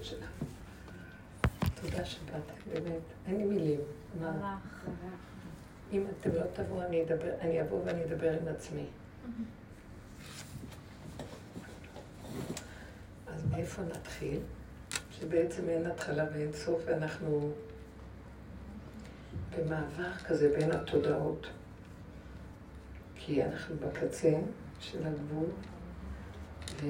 הגדלות שלה. תודה שבאת, באמת, אין לי מילים. מה? אם אתם לא תבואו, אני אדבר, אני אבוא ואני אדבר עם עצמי. אז מאיפה נתחיל? שבעצם אין התחלה ואין סוף, ואנחנו במעבר כזה בין התודעות. כי אנחנו בקצה של הגבול, ו...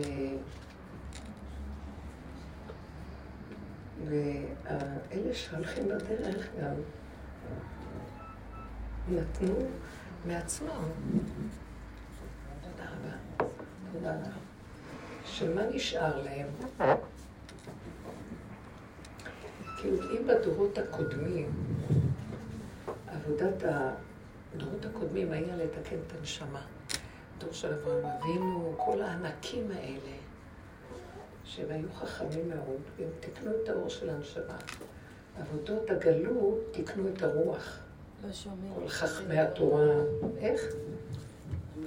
ואלה שהולכים בדרך גם נתנו מעצמם. תודה רבה. תודה לך. שמה נשאר להם? כאילו, אם בדורות הקודמים, עבודת הדורות הקודמים היה לתקן את הנשמה. דור של אברהם אבינו, כל הענקים האלה, שהם היו חכמים מאוד, והם תיקנו את האור של הנשמה. עבודות הגלות תיקנו את הרוח. לא שומעים. כל חכמי התורה, איך?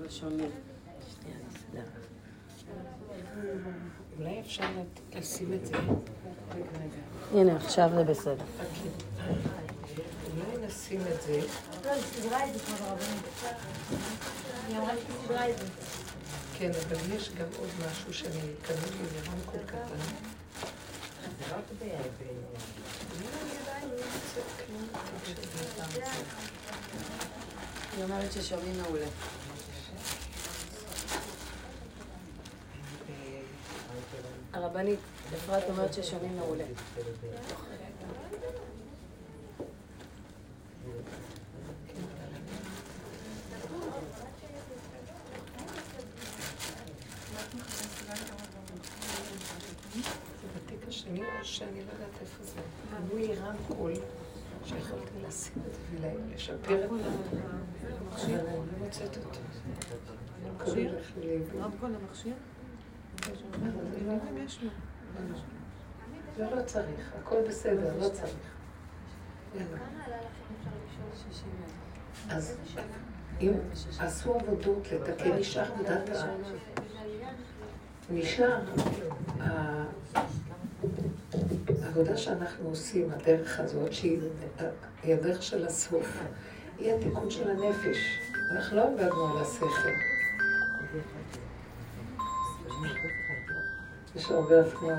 לא שומעים. אולי אפשר לשים את זה. הנה, עכשיו זה בסדר. אולי נשים את זה. לא, היא סידרה את זה כבר ברבנות. היא אמרה שהיא סידרה את זה. כן, אבל יש גם עוד משהו שאני קנו לי לרמקול קטן. זה רק ב... היא אומרת ששומעים מעולה. הרבנית, אפרת אומרת ששומעים מעולה. בתיק השני או שאני לא יודעת איפה זה. לי רמקול שיכולתי לשים את זה ולשפר את זה. אבל אני לא מוצאת אותו. לי לאיבוד. רמקול למכשיר? יש לו. לא, לא צריך, הכל בסדר, לא צריך. אז אם עשו עבודות לתקן, נשאר עבודת ה... ה- העבודה שאנחנו עושים, הדרך הזאת, שהיא היא הדרך של הסוף, היא התיקון של הנפש. אנחנו לא עבדנו על השכל. יש הרבה הפרעות.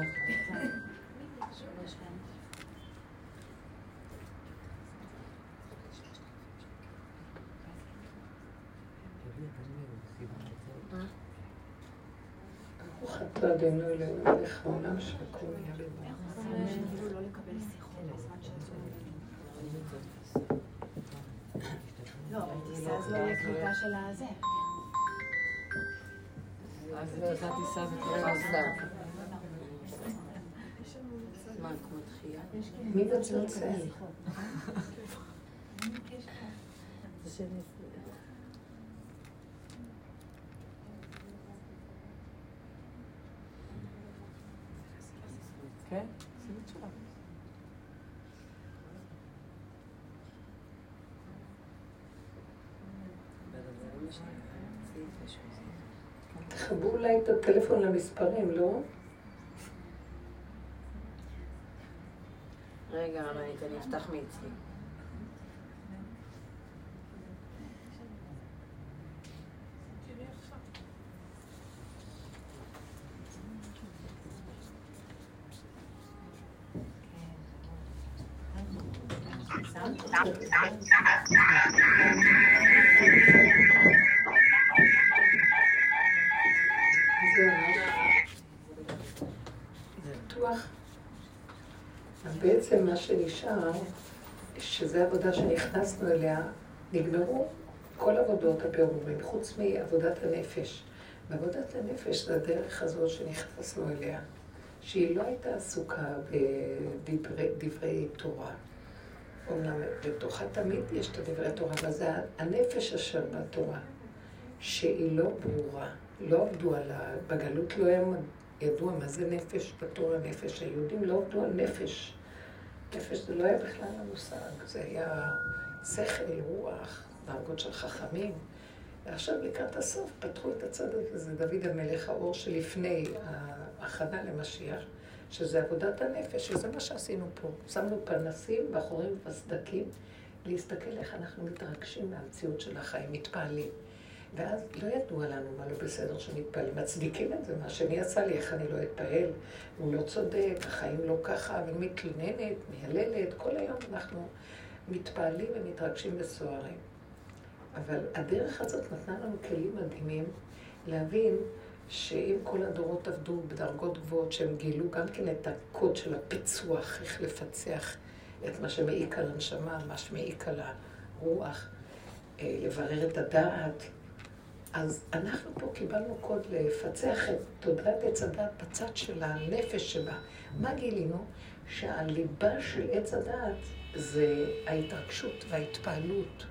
ברוך אתה אדינו אלינו מלך העולם שהכל נהיה בדברו. לא, אבל טיסה זו היא הקליטה של הזה. אז באותה טיסה זה כבר מסדר. מה, כמו דחייה? מי מצלצל? כן? שימי תשובה. תחברו אולי את הטלפון למספרים, לא? רגע, רבנית, אני אפתח מאצלי. שנשאר, שזו עבודה שנכנסנו אליה, נגמרו כל עבודות הבירורים, חוץ מעבודת הנפש. ועבודת הנפש זה הדרך הזאת שנכנסנו אליה, שהיא לא הייתה עסוקה בדברי דברי תורה. אומנם בתוכה תמיד יש את הדברי תורה, אבל זה הנפש אשר בתורה, שהיא לא ברורה. לא עבדו על ה... בגלות לא היה ידוע מה זה נפש בתור הנפש. היהודים לא עבדו על נפש. נפש זה לא היה בכלל המושג, זה היה שכל, רוח, דרגות של חכמים. ועכשיו לקראת הסוף פתחו את הצד הזה, זה דוד המלך, האור שלפני ההכנה למשיח, שזה עבודת הנפש, שזה מה שעשינו פה. שמנו פנסים בחורים וסדקים, להסתכל איך אנחנו מתרגשים מהמציאות של החיים, מתפעלים. ואז לא ידוע לנו מה לא בסדר שמתפעלים, מצדיקים את זה, מה שאני עשה לי, איך אני לא אתפעל, הוא לא צודק, החיים לא ככה, ומתלוננת, מייללת, כל היום אנחנו מתפעלים ומתרגשים וסוערים. אבל הדרך הזאת נתנה לנו כלים מדהימים להבין שאם כל הדורות עבדו בדרגות גבוהות, שהם גילו גם כן את הקוד של הפיצוח, איך לפצח את מה שמעיק על הנשמה, מה שמעיק על הרוח, אה, לברר את הדעת, אז אנחנו פה קיבלנו קוד לפצח את תודעת עץ הדעת בצד של הנפש שבה. מה גילינו? שהליבה של עץ הדעת זה ההתרגשות וההתפעלות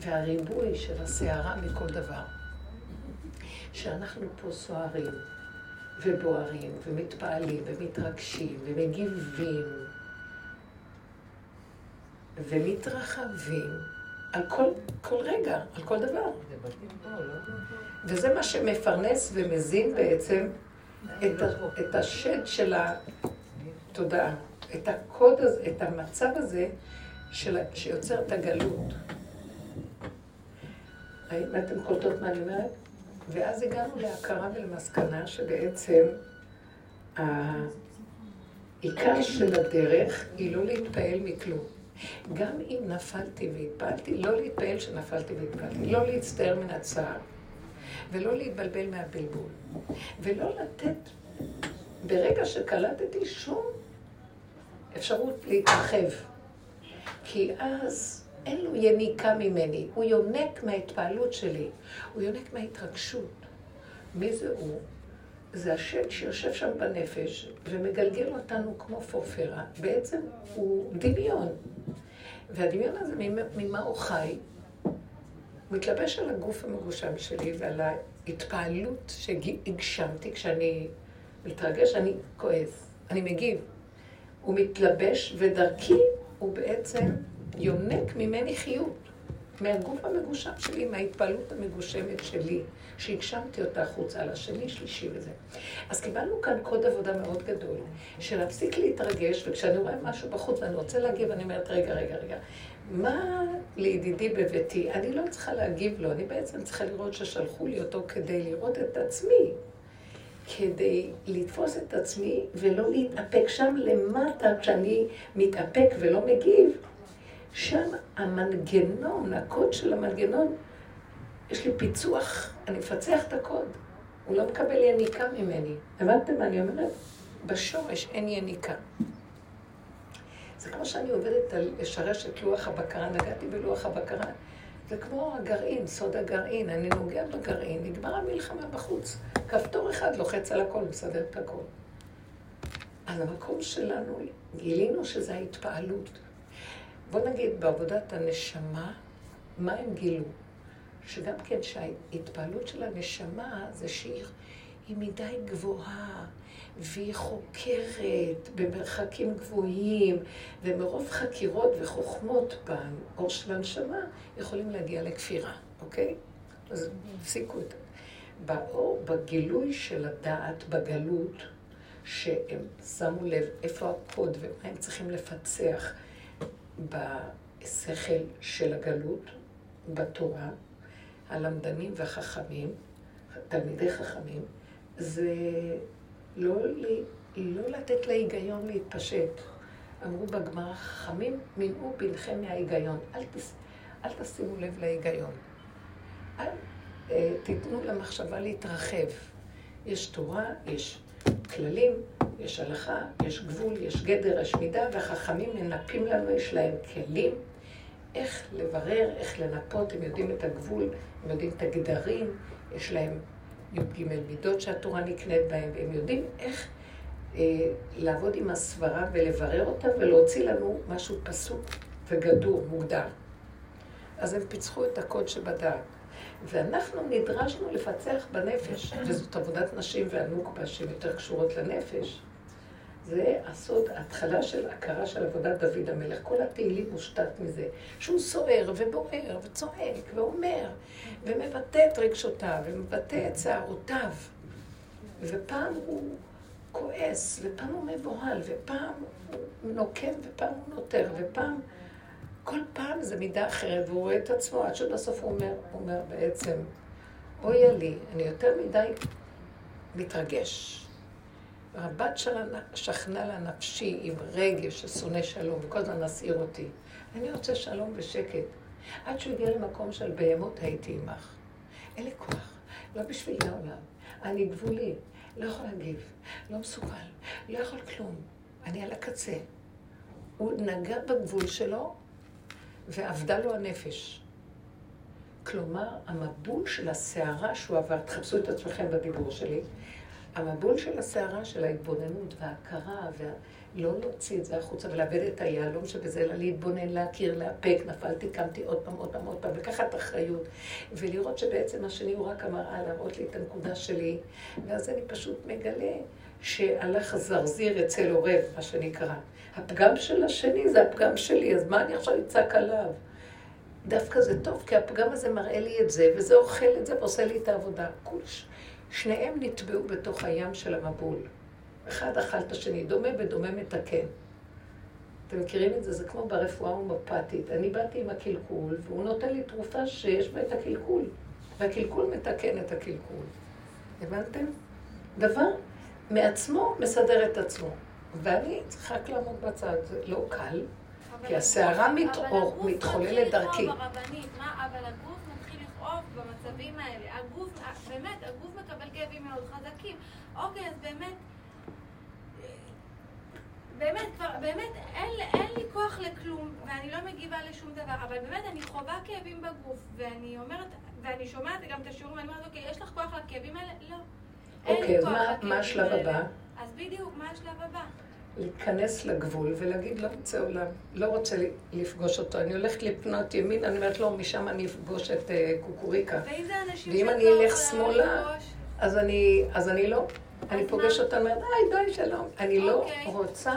והריבוי של הסערה מכל דבר. שאנחנו פה סוערים ובוערים ומתפעלים ומתרגשים ומגיבים ומתרחבים על כל, כל רגע, על כל דבר. וזה מה שמפרנס ומזין בעצם את, את השד של התודעה, את הקוד הזה, את המצב הזה של, שיוצר את הגלות. האם אתם קולטות מה אני אומרת? ואז הגענו להכרה ולמסקנה שבעצם העיקר של הדרך היא לא להתפעל מכלום. גם אם נפלתי והתפעלתי, לא להתפעל שנפלתי והתפעלתי, לא להצטער מן הצער, ולא להתבלבל מהבלבול, ולא לתת, ברגע שקלטתי שום אפשרות להתרחב, כי אז אין לו יניקה ממני, הוא יונק מההתפעלות שלי, הוא יונק מההתרגשות. מי זה הוא? זה השד שיושב שם בנפש ומגלגל אותנו כמו פורפרה. בעצם הוא דמיון. והדמיון הזה, ממה הוא חי? הוא מתלבש על הגוף המגושם שלי ועל ההתפעלות שהגשמתי כשאני מתרגש, אני כועס, אני מגיב. הוא מתלבש ודרכי הוא בעצם יונק ממני חיות. מהגוף המגושם שלי, מההתפעלות המגושמת שלי, שהגשמתי אותה החוצה על השני, שלישי וזה. אז קיבלנו כאן קוד עבודה מאוד גדול, של להפסיק להתרגש, וכשאני רואה משהו בחוץ ואני רוצה להגיב, אני אומרת, רגע, רגע, רגע, מה לידידי בביתי? אני לא צריכה להגיב לו, אני בעצם צריכה לראות ששלחו לי אותו כדי לראות את עצמי. כדי לתפוס את עצמי ולא להתאפק שם למטה כשאני מתאפק ולא מגיב, שם המנגנון, הקוד של המנגנון, יש לי פיצוח, אני מפצח את הקוד. הוא לא מקבל יניקה ממני. הבנתם מה אני אומרת? בשורש אין יניקה. זה כמו שאני עובדת על לשרש את לוח הבקרה, נגעתי בלוח הבקרה. זה כמו הגרעין, סוד הגרעין, אני נוגע בגרעין, נגמר המלחמה בחוץ. כפתור אחד לוחץ על הכל, מסדר את הכל. אז המקום שלנו, גילינו שזה ההתפעלות. בוא נגיד, בעבודת הנשמה, מה הם גילו? שגם כן שההתפעלות של הנשמה זה שהיא מדי גבוהה, והיא חוקרת במרחקים גבוהים, ומרוב חקירות וחוכמות באור של הנשמה, יכולים להגיע לכפירה, אוקיי? אז תפסיקו את זה. באור, בגילוי של הדעת, בגלות, שהם שמו לב איפה הקוד ומה הם צריכים לפצח. בשכל של הגלות, בתורה, הלמדנים והחכמים, תלמידי חכמים, זה לא, לא לתת להיגיון להתפשט. אמרו בגמרא, חכמים מילאו בנכם מההיגיון. אל, תס, אל תשימו לב להיגיון. אל אה, תיתנו למחשבה להתרחב. יש תורה, יש כללים, יש הלכה, יש גבול, יש גדר, יש מידה, והחכמים מנפים לנו, יש להם כלים איך לברר, איך לנפות, הם יודעים את הגבול, הם יודעים את הגדרים, יש להם י"ג מידות שהתורה נקנית בהם, והם יודעים איך אה, לעבוד עם הסברה ולברר אותה ולהוציא לנו משהו פסוק וגדור, מוגדר. אז הם פיצחו את הקוד שבדעת. ואנחנו נדרשנו לפצח בנפש, וזאת עבודת נשים והנוקבה שהן יותר קשורות לנפש. זה הסוד, ההתחלה של הכרה של עבודת דוד המלך. כל התהילים מושתת מזה, שהוא סוער ובוער וצועק ואומר, ומבטא את רגשותיו, ומבטא את שערותיו. ופעם הוא כועס, ופעם הוא מבוהל, ופעם הוא נוקם, ופעם הוא נותר, ופעם... כל פעם זה מידה אחרת, והוא רואה את עצמו, עד שבסוף הוא אומר, הוא אומר בעצם, אוי לי, אני יותר מדי מתרגש. רבת שכנה לה נפשי עם רגש ששונא שלום, וכל הזמן נסעיר אותי. אני רוצה שלום ושקט. עד שהוא הגיע למקום של בהמות הייתי עמך. אין לי כוח, לא בשביל העולם. אני גבולי, לא יכול להגיב, לא מסוגל, לא יכול כלום. אני על הקצה. הוא נגע בגבול שלו, ואבדה לו הנפש. כלומר, המבול של הסערה שהוא עבר, תחפשו את עצמכם בדיבור שלי, המבול של הסערה של ההתבוננות וההכרה, ולא להוציא את זה החוצה ולאבד את היהלום שבזה, אלא להתבונן, להכיר, לאפק, נפלתי, קמתי עוד פעם, עוד פעם, עוד פעם, לקחת אחריות, ולראות שבעצם השני הוא רק המראה להראות לי את הנקודה שלי, ואז אני פשוט מגלה שהלך הזרזיר אצל עורב, מה שנקרא. הפגם של השני זה הפגם שלי, אז מה אני עכשיו אצעק עליו? דווקא זה טוב, כי הפגם הזה מראה לי את זה, וזה אוכל את זה ועושה לי את העבודה. כולש. שניהם נטבעו בתוך הים של המבול. אחד אכל את השני, דומה ודומה מתקן. אתם מכירים את זה? זה כמו ברפואה הומופתית. אני באתי עם הקלקול, והוא נותן לי תרופה שיש בה את הקלקול, והקלקול מתקן את הקלקול. הבנתם? דבר מעצמו מסדר את עצמו. ואני צריכה רק לעמוד בצד, זה לא קל, כי הסערה מתחוללת דרכי. אבל הגוף לכאוב במצבים האלה. הגוף, באמת, הגוף מקבל כאבים מאוד חזקים. אוקיי, אז באמת... באמת, כבר, באמת, אין, אין לי כוח לכלום, ואני לא מגיבה לשום דבר, אבל באמת, אני חווה כאבים בגוף, ואני אומרת, ואני שומעת גם את השיעורים, ואני אומרת, אוקיי, יש לך כוח לכאבים האלה? לא. אוקיי, אז מה השלב הבא? אז בדיוק, מה השלב הבא? להיכנס לגבול ולהגיד, לא רוצה עולם, לא רוצה לפגוש אותו. אני הולכת לפנות ימין, אני אומרת, לא, משם אני אפגוש את אה, קוקוריקה. ואם אני אלך שמאלה, אז אני, אז אני לא. אני פוגש אותה, אומרת, די, די, שלום. אני לא אוקיי. רוצה,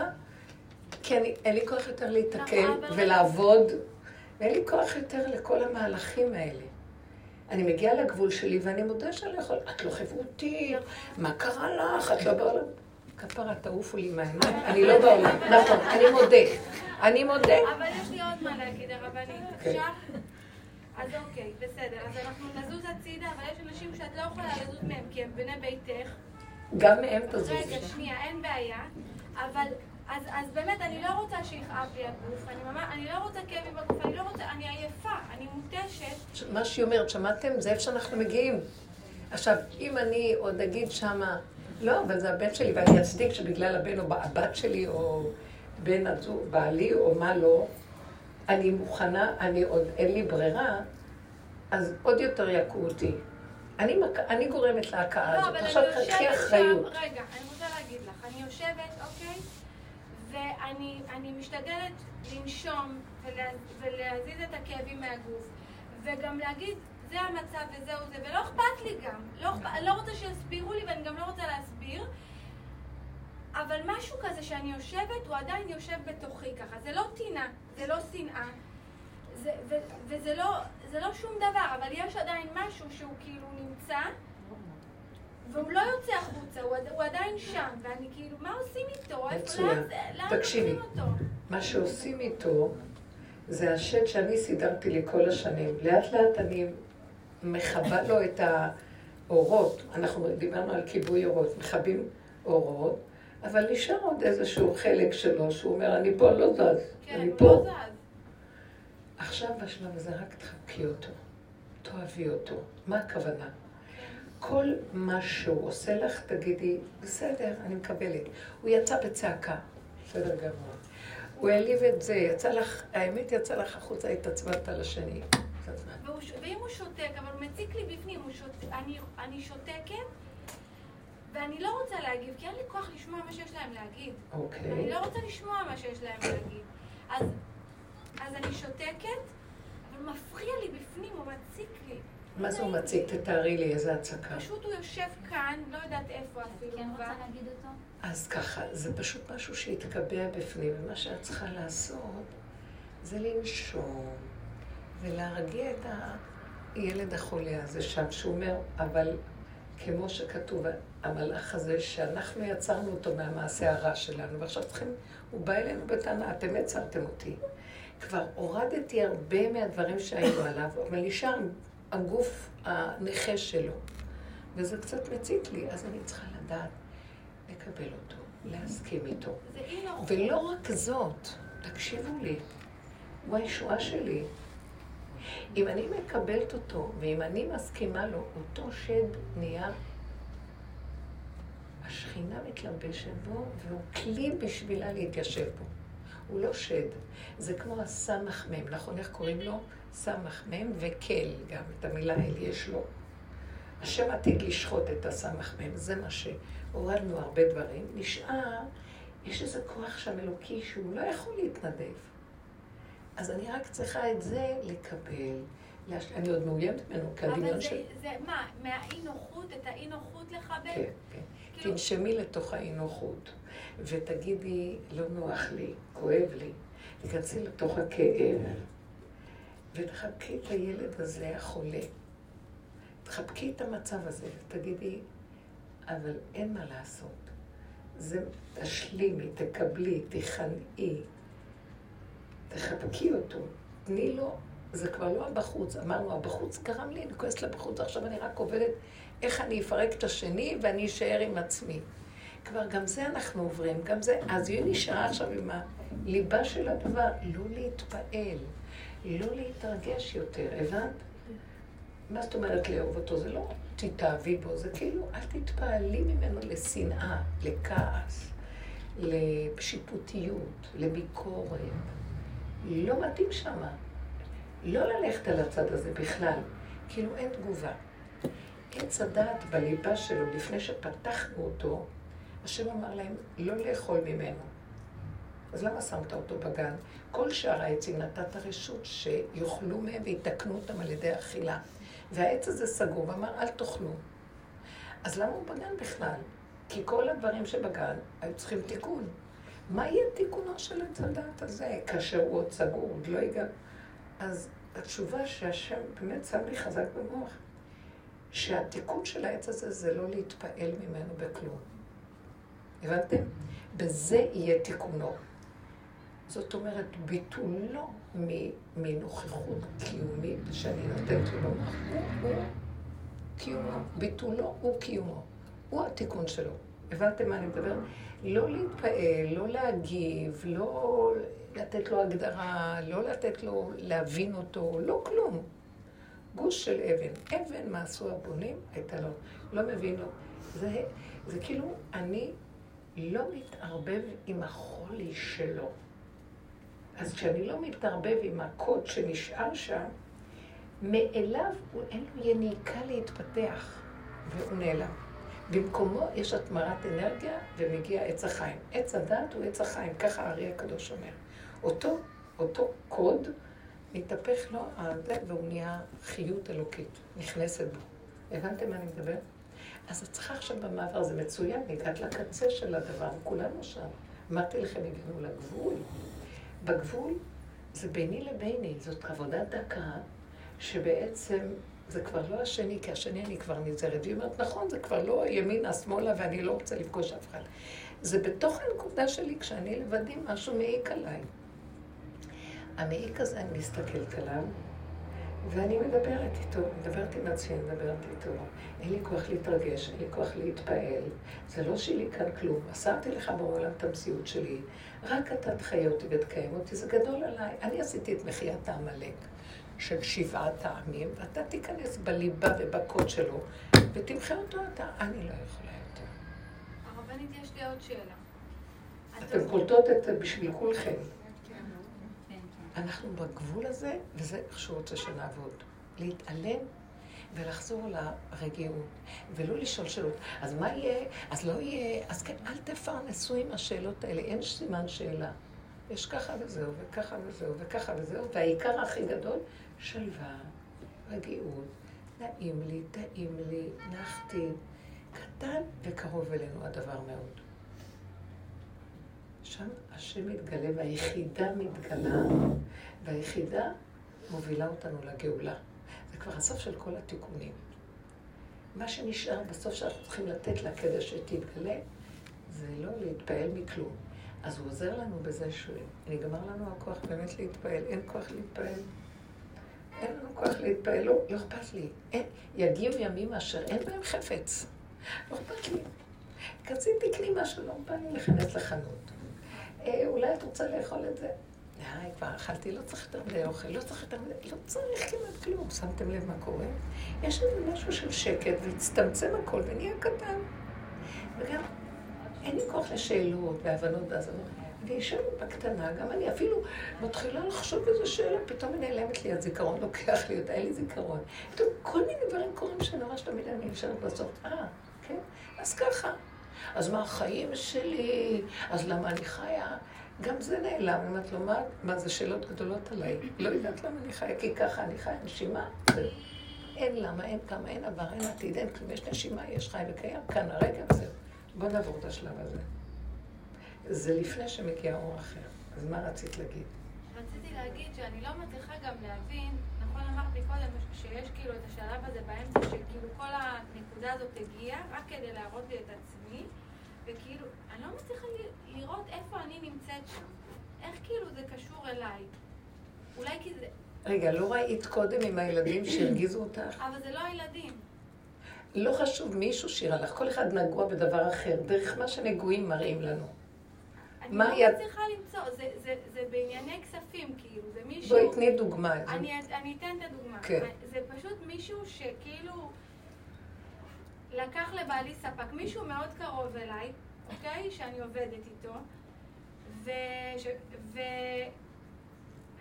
כי אני, אין לי כוח יותר להתקל נכון, ולעבוד, ואין לי כוח יותר לכל המהלכים האלה. אני מגיעה לגבול שלי ואני מודה שאני לא יכולה, את לא חברותית, נכון. מה קרה לך? את לא בעולם. כפרה, תעופו לי מהעיניים, אני לא בעולם. נכון, אני מודה. אני מודה. אבל יש לי עוד מה להגיד, הרבנית. כן. אפשר? אז אוקיי, בסדר. אז אנחנו נזוז הצידה, אבל יש אנשים שאת לא יכולה לזוז מהם, כי הם בני ביתך. גם מהם תזוז. רגע, שנייה, אין בעיה. אבל, אז, אז באמת, אני לא רוצה שיכאב לי הגוף. אני ממש, אני לא רוצה כאבים בגוף, אני לא רוצה, אני עייפה, אני מותשת. מה שהיא אומרת, שמעתם? זה איפה שאנחנו מגיעים. עכשיו, אם אני עוד אגיד שמה... לא, אבל זה הבן שלי, ואני אצדיק שבגלל הבן או הבת שלי, או בן הזוג, בעלי, או מה לא, אני מוכנה, אני עוד, אין לי ברירה, אז עוד יותר יכו אותי. אני, מק... אני גורמת להכאה לא, הזאת. עכשיו קחי אחריות. שם, רגע, אני רוצה להגיד לך, אני יושבת, אוקיי? ואני משתדלת לנשום ולה, ולהזיז את הכאבים מהגוף. וגם להגיד, זה המצב וזהו זה, ולא אכפת לי גם. לא, אכפת, לא רוצה שיסבירו לי ואני גם לא רוצה להסביר. אבל משהו כזה שאני יושבת, הוא עדיין יושב בתוכי ככה. זה לא טינה, זה לא שנאה, זה, ו, וזה לא, זה לא שום דבר, אבל יש עדיין משהו שהוא כאילו נמצא, והוא לא יוצא החוצה, הוא, הוא עדיין שם, ואני כאילו, מה עושים איתו? מצוין. תקשיבי, מה שעושים איתו זה השד שאני סידרתי לי כל השנים. לאט לאט אני מכבה לו את האורות, אנחנו דיברנו על כיבוי אורות, מכבים אורות, אבל נשאר עוד איזשהו חלק שלו, שהוא אומר, אני פה, לא זז, כן, אני פה. לא זז. עכשיו בשלב הזה רק תחבקי אותו, תאהבי אותו. מה הכוונה? כל מה שהוא עושה לך, תגידי, בסדר, אני מקבלת. הוא יצא בצעקה, בסדר גמור. הוא העליב את זה, יצא לך, האמת יצא לך החוצה, התעצבנת על השני. ואם הוא שותק, אבל הוא מציק לי בפנים, שות... אני, אני שותקת, ואני לא רוצה להגיב, כי אין לי כוח לשמוע מה שיש להם להגיד. אוקיי. אני לא רוצה לשמוע מה שיש להם להגיד. אז, אז אני שותקת, אבל מפריע לי בפנים, הוא מציק לי. מה זה הוא מציג? תתארי לי איזה הצקה. פשוט הוא יושב כאן, לא יודעת איפה אפילו. כן רוצה להגיד אותו? אז ככה, זה פשוט משהו שהתקבע בפנים, ומה שאת צריכה לעשות זה לנשום ולהרגיע את הילד החולה הזה שם, שהוא אומר, אבל כמו שכתוב, המלאך הזה שאנחנו יצרנו אותו מהמעשה הרע שלנו, ועכשיו צריכים, הוא בא אלינו בטענה, אתם יצרתם אותי. כבר הורדתי הרבה מהדברים שהיו עליו, אבל נשאר הגוף הנכה שלו. וזה קצת מצית לי, אז אני צריכה לדעת לקבל אותו, להסכים איתו. ולא רק זאת, תקשיבו לי, הוא הישועה שלי. אם אני מקבלת אותו, ואם אני מסכימה לו, אותו שד נהיה, השכינה מתלבשת בו, והוא כלי בשבילה להתיישב בו. הוא לא שד, זה כמו הסמ"ך מ', נכון? איך קוראים לו? סמ"ך מ' וקל, גם את המילה אל יש לו. השם עתיד לשחוט את הסמ"ך מ', זה מה שהורדנו הרבה דברים. נשאר, יש איזה כוח שם אלוקי שהוא לא יכול להתנדב. אז אני רק צריכה את זה לקבל. אני עוד מאוימת ממנו, כי הדמיון של... אבל זה מה, מהאי נוחות, את האי נוחות לכבד? כן, כן. כאילו... תנשמי לתוך האי נוחות, ותגידי, לא נוח לי, כואב לי. תיכנסי לתוך הכאב, ותחבקי את הילד הזה החולה. תחבקי את המצב הזה, ותגידי, אבל אין מה לעשות. זה, תשלימי, תקבלי, תיכנעי, תחבקי אותו, תני לו, זה כבר לא הבחוץ. אמרנו, הבחוץ גרם לי, אני כועסת לבחוץ, עכשיו אני רק עובדת איך אני אפרק את השני ואני אשאר עם עצמי. כבר גם זה אנחנו עוברים, גם זה, אז היא נשארה עכשיו עם הליבה של הדבר, לא להתפעל, לא להתרגש יותר, הבנת? מה זאת אומרת לאהוב אותו? זה לא תתאהבי בו, זה כאילו, אל תתפעלי ממנו לשנאה, לכעס, לשיפוטיות, לביקורת. לא מתאים שמה. לא ללכת על הצד הזה בכלל. כאילו אין תגובה. עץ הדעת בליבה שלו, לפני שפתחנו אותו, השם אמר להם לא לאכול ממנו. אז למה שמת אותו בגן? כל שאר העצים נתת רשות שיאכלו מהם ויתקנו אותם על ידי אכילה. והעץ הזה סגור ואמר אל תאכלו. אז למה הוא בגן בכלל? כי כל הדברים שבגן היו צריכים תיקון. מה יהיה תיקונו של עץ הדעת הזה, כאשר הוא עוד סגור, עוד לא הגע? אז התשובה שהשם באמת שם לי חזק במוח, שהתיקון של העץ הזה זה לא להתפעל ממנו בכלום. הבנתם? בזה יהיה תיקונו. זאת אומרת, ביטולו מנוכחות קיומית שאני נותנת לו במוח, הוא קיומו. ביטולו הוא קיומו. הוא התיקון שלו. הבנתם מה אני מדבר? לא להתפעל, לא להגיב, לא לתת לו הגדרה, לא לתת לו להבין אותו, לא כלום. גוש של אבן. אבן, מה עשו הבונים? הייתה לו, לא מבין לו. זה, זה כאילו, אני לא מתערבב עם החולי שלו. אז כשאני לא מתערבב עם הקוד שנשאר שם, מאליו אין לו יניקה להתפתח, והוא נעלם. במקומו יש התמרת אנרגיה ומגיע עץ החיים. עץ הדת הוא עץ החיים, ככה הארי הקדוש אומר. אותו, אותו קוד מתהפך לו על זה והוא נהיה חיות אלוקית, נכנסת בו. הבנתם מה אני מדבר? אז את צריכה עכשיו במעבר, זה מצוין, הגעת לקצה של הדבר, כולנו שם. אמרתי לכם, הגענו לגבול. בגבול זה ביני לביני, זאת עבודת דקה, שבעצם זה כבר לא השני, כי השני אני כבר נזהרת. והיא אומרת, נכון, זה כבר לא ימינה, שמאלה, ואני לא רוצה לפגוש אף אחד. זה בתוך הנקודה שלי, כשאני לבדי, משהו מעיק עליי. המעיק הזה, אני מסתכלת עליו, ואני מדברת איתו, מדברת עם עצמי, מדברת איתו. אין לי כוח להתרגש, אין לי כוח להתפעל. זה לא שלי כאן כלום. מסרתי לך בעולם את המציאות שלי. רק אתה תחיה אותי ותקיים אותי, זה גדול עליי. אני עשיתי את מחיית העמלק של שבעת העמים, ואתה תיכנס בליבה ובקוד שלו, ותמחה אותו אתה. אני לא יכולה יותר. הרבנית, יש לי עוד שאלה. אתם קולטות את זה בשביל כולכם. אנחנו בגבול הזה, וזה איך שהוא רוצה שנעבוד. להתעלם ולחזור לרגיעות, ולא לשאול שאלות. אז מה יהיה? אז לא יהיה? אז כן, אל תפרנסו עם השאלות האלה, אין סימן שאלה. יש ככה וזהו, וככה וזהו, וככה וזהו, והעיקר הכי גדול, שלווה, רגיעות, נעים לי, טעים לי, נחתי. קטן וקרוב אלינו הדבר מאוד. שם השם מתגלה והיחידה מתגלה, והיחידה מובילה אותנו לגאולה. זה כבר הסוף של כל התיקונים. מה שנשאר בסוף שאנחנו צריכים לתת לה כדי שתתגלה, זה לא להתפעל מכלום. אז הוא עוזר לנו בזה שנגמר לנו הכוח באמת להתפעל. אין כוח להתפעל. אין לנו כוח להתפעל, לא, לא אכפת לי. אין, יגיעו ימים אשר אין בהם חפץ. לא אכפת לי. קציתי לי משהו, לא בא לי להיכנס לחנות. אה, אולי את רוצה לאכול את זה? די, כבר אכלתי, לא צריך יותר מדי אוכל, לא צריך יותר מדי, לא צריך כמעט כלום. שמתם לב מה קורה? יש איזה משהו של שקט, והצטמצם הכל ונהיה קטן. וגם אין לי כוח לשאלות והבנות והזנות. אני יושבת בקטנה, גם אני אפילו מתחילה לחשוב איזו שאלה, פתאום היא נעלמת לי, הזיכרון לוקח לי אותה, אין לי זיכרון. פתאום כל מיני דברים קורים רואה שתמיד אני נשארת בסוף, אה, כן? אז ככה. אז מה החיים שלי? אז למה אני חיה? גם זה נעלם, אם את לומד, מה זה שאלות גדולות עליי. לא יודעת למה אני חיה, כי ככה אני חיה נשימה. אין למה, אין כמה, אין עבר, אין עתיד, אין כלום, יש נשימה, יש חי וקיים, כאן הרגע וזהו. בואו נעבור את השלב הזה. זה לפני שמגיע אור אחר. אז מה רצית להגיד? רציתי להגיד שאני לא מצליחה גם להבין, נכון אמרת לי קודם שיש כאילו את השלב הזה באמצע, שכאילו כל הנקודה הזאת הגיעה, רק כדי להראות לי את עצמי, וכאילו, אני לא מצליחה לראות איפה אני נמצאת שם. איך כאילו זה קשור אליי? אולי כי זה... רגע, לא ראית קודם עם הילדים שהרגיזו אותך? אבל זה לא הילדים. לא חשוב, מישהו שירה לך, כל אחד נגוע בדבר אחר, דרך מה שנגועים מראים לנו. אני מה לא יד- מצליחה למצוא, זה, זה, זה בענייני כספים, כאילו, זה מישהו... בואי תני דוגמה. אני, אני אתן את הדוגמה. כן. זה פשוט מישהו שכאילו לקח לבעלי ספק, מישהו מאוד קרוב אליי, אוקיי? שאני עובדת איתו, ו... ש... ו...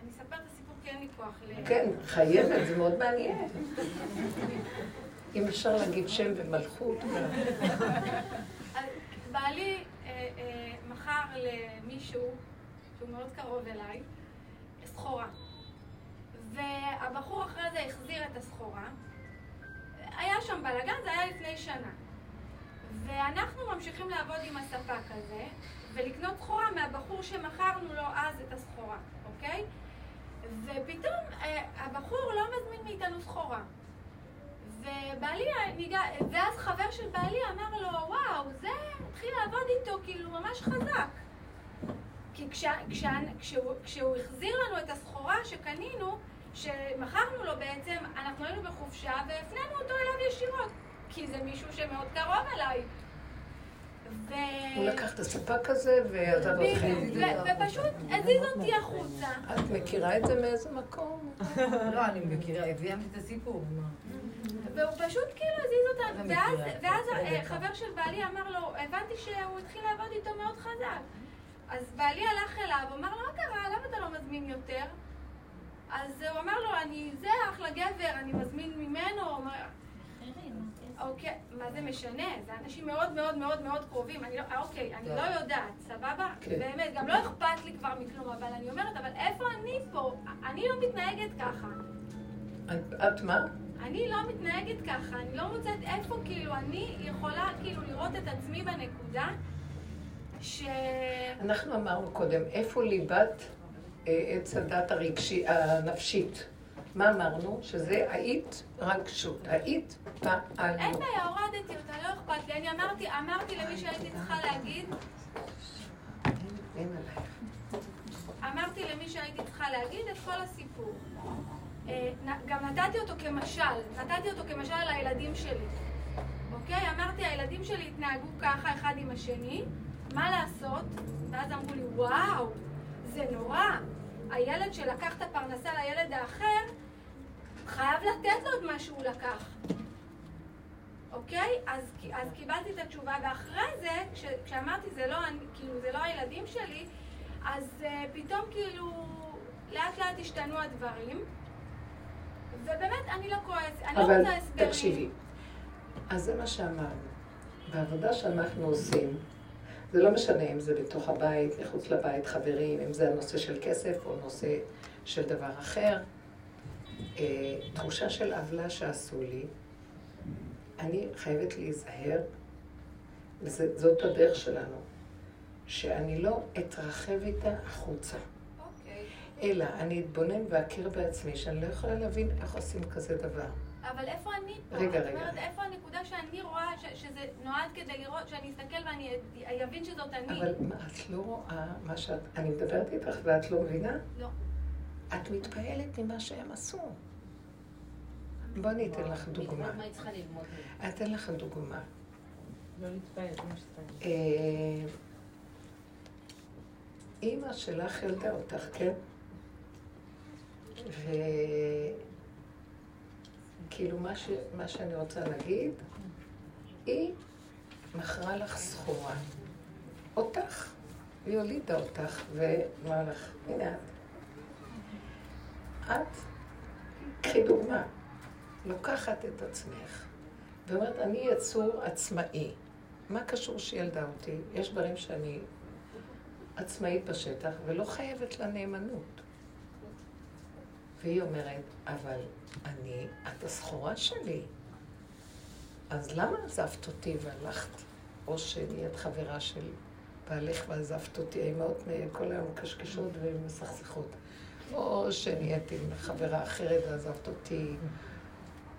אני אספר את הסיפור כי אין לי כוח ל... כן, חייבת, זה מאוד מעניין. אם אפשר להגיד שם ומלכות. בעלי מכר למישהו שהוא מאוד קרוב אליי סחורה. והבחור אחרי זה החזיר את הסחורה. היה שם בלאגן, זה היה לפני שנה. ואנחנו ממשיכים לעבוד עם הספק הזה, ולקנות סחורה מהבחור שמכרנו לו אז את הסחורה, אוקיי? ופתאום אה, הבחור לא מזמין מאיתנו סחורה. ובעלי ואז חבר של בעלי אמר לו, וואו, זה התחיל לעבוד איתו כאילו ממש חזק. כי כשה, כשה, כשהוא, כשהוא החזיר לנו את הסחורה שקנינו, שמכרנו לו בעצם, אנחנו היינו בחופשה והפנינו אותו אליו ישירות. כי זה מישהו שמאוד קרוב אליי. ו... הוא לקח את הספק הזה ועזב. ו- ופשוט הזיז אותי החוצה. את מכירה את זה מאיזה מקום? לא, אני מכירה, הביימתי את הסיפור. והוא פשוט כאילו הזיז אותה, ואז. ואז בסדר. אה, חבר של בעלי אמר לו, הבנתי שהוא התחיל לעבוד איתו מאוד חזק. אז בעלי הלך אליו, אמר לו, מה קרה? למה אתה לא מזמין יותר? אז הוא אמר לו, אני, זה אחלה גבר, אני מזמין ממנו. הוא אומר, אוקיי, מה זה משנה? זה אנשים מאוד מאוד מאוד מאוד קרובים. אני לא, אה, אוקיי, אני לא יודעת, סבבה? כן. באמת, גם לא אכפת לי כבר מכלום, אבל אני אומרת, אבל איפה אני פה? אני לא מתנהגת ככה. את- את מה? אני לא מתנהגת ככה, אני לא מוצאת איפה כאילו אני יכולה כאילו לראות את עצמי בנקודה ש... אנחנו אמרנו קודם, איפה ליבת אה, עץ הדת הרגשי, הנפשית? מה אמרנו? שזה היית רגשות, היית אין פעלנו. בעיה, הורדתי אותה, לא אכפת לי. אני אמרתי, אמרתי למי שהייתי צריכה להגיד, אין. אמרתי למי שהייתי צריכה להגיד את כל הסיפור. אה, גם נתתי אותו כמשל, נתתי אותו כמשל על הילדים שלי. אוקיי? אמרתי, הילדים שלי התנהגו ככה אחד עם השני, מה לעשות? ואז אמרו לי, וואו, זה נורא. הילד שלקח את הפרנסה לילד האחר, חייב לתת לו את מה שהוא לקח. אוקיי? אז, אז קיבלתי את התשובה, ואחרי זה, כש, כשאמרתי זה לא, כאילו, זה לא הילדים שלי, אז uh, פתאום כאילו, לאט לאט השתנו הדברים. ובאמת, אני לא כועסת, אני לא אבל רוצה הסברים. תקשיבי, אז זה מה שאמרנו. בעבודה שאנחנו עושים, זה לא משנה אם זה בתוך הבית, מחוץ לבית, חברים, אם זה הנושא של כסף או נושא של דבר אחר. אה, תחושה של עוולה שעשו לי, אני חייבת להיזהר, וזאת הדרך שלנו, שאני לא אתרחב איתה החוצה. אלא אני אתבונן ואכיר בעצמי שאני לא יכולה להבין איך עושים כזה דבר. אבל איפה אני פה? רגע, זאת רגע. אומרת, איפה הנקודה שאני רואה ש- שזה נועד כדי לראות, שאני אסתכל ואני אבין שזאת אני? אבל מה, את לא רואה מה שאת... אני מדברת איתך ואת לא מבינה? לא. את מתפעלת ממה שהם עשו. בואי אני אתן לך דוגמה. מה היא צריכה? אני אתן לך דוגמה. לא להתפעל, זה מה שצריך. אה, אימא שלך ילדה אותך, כן? וכאילו מה, ש... מה שאני רוצה להגיד, היא מכרה לך סחורה. אותך. היא הולידה אותך ואמרה לך, הנה את. את, קחי דוגמה, לוקחת את עצמך ואומרת, אני יצור עצמאי. מה קשור שהיא ילדה אותי? יש דברים שאני עצמאית בשטח ולא חייבת לה נאמנות. והיא אומרת, אבל אני, את הסחורה שלי. אז למה עזבת אותי והלכת? או שנהיית חברה של בעלך ועזבת אותי, האמהות כל היום מקשקשות ומסכסכות. או שנהיית עם חברה אחרת ועזבת אותי,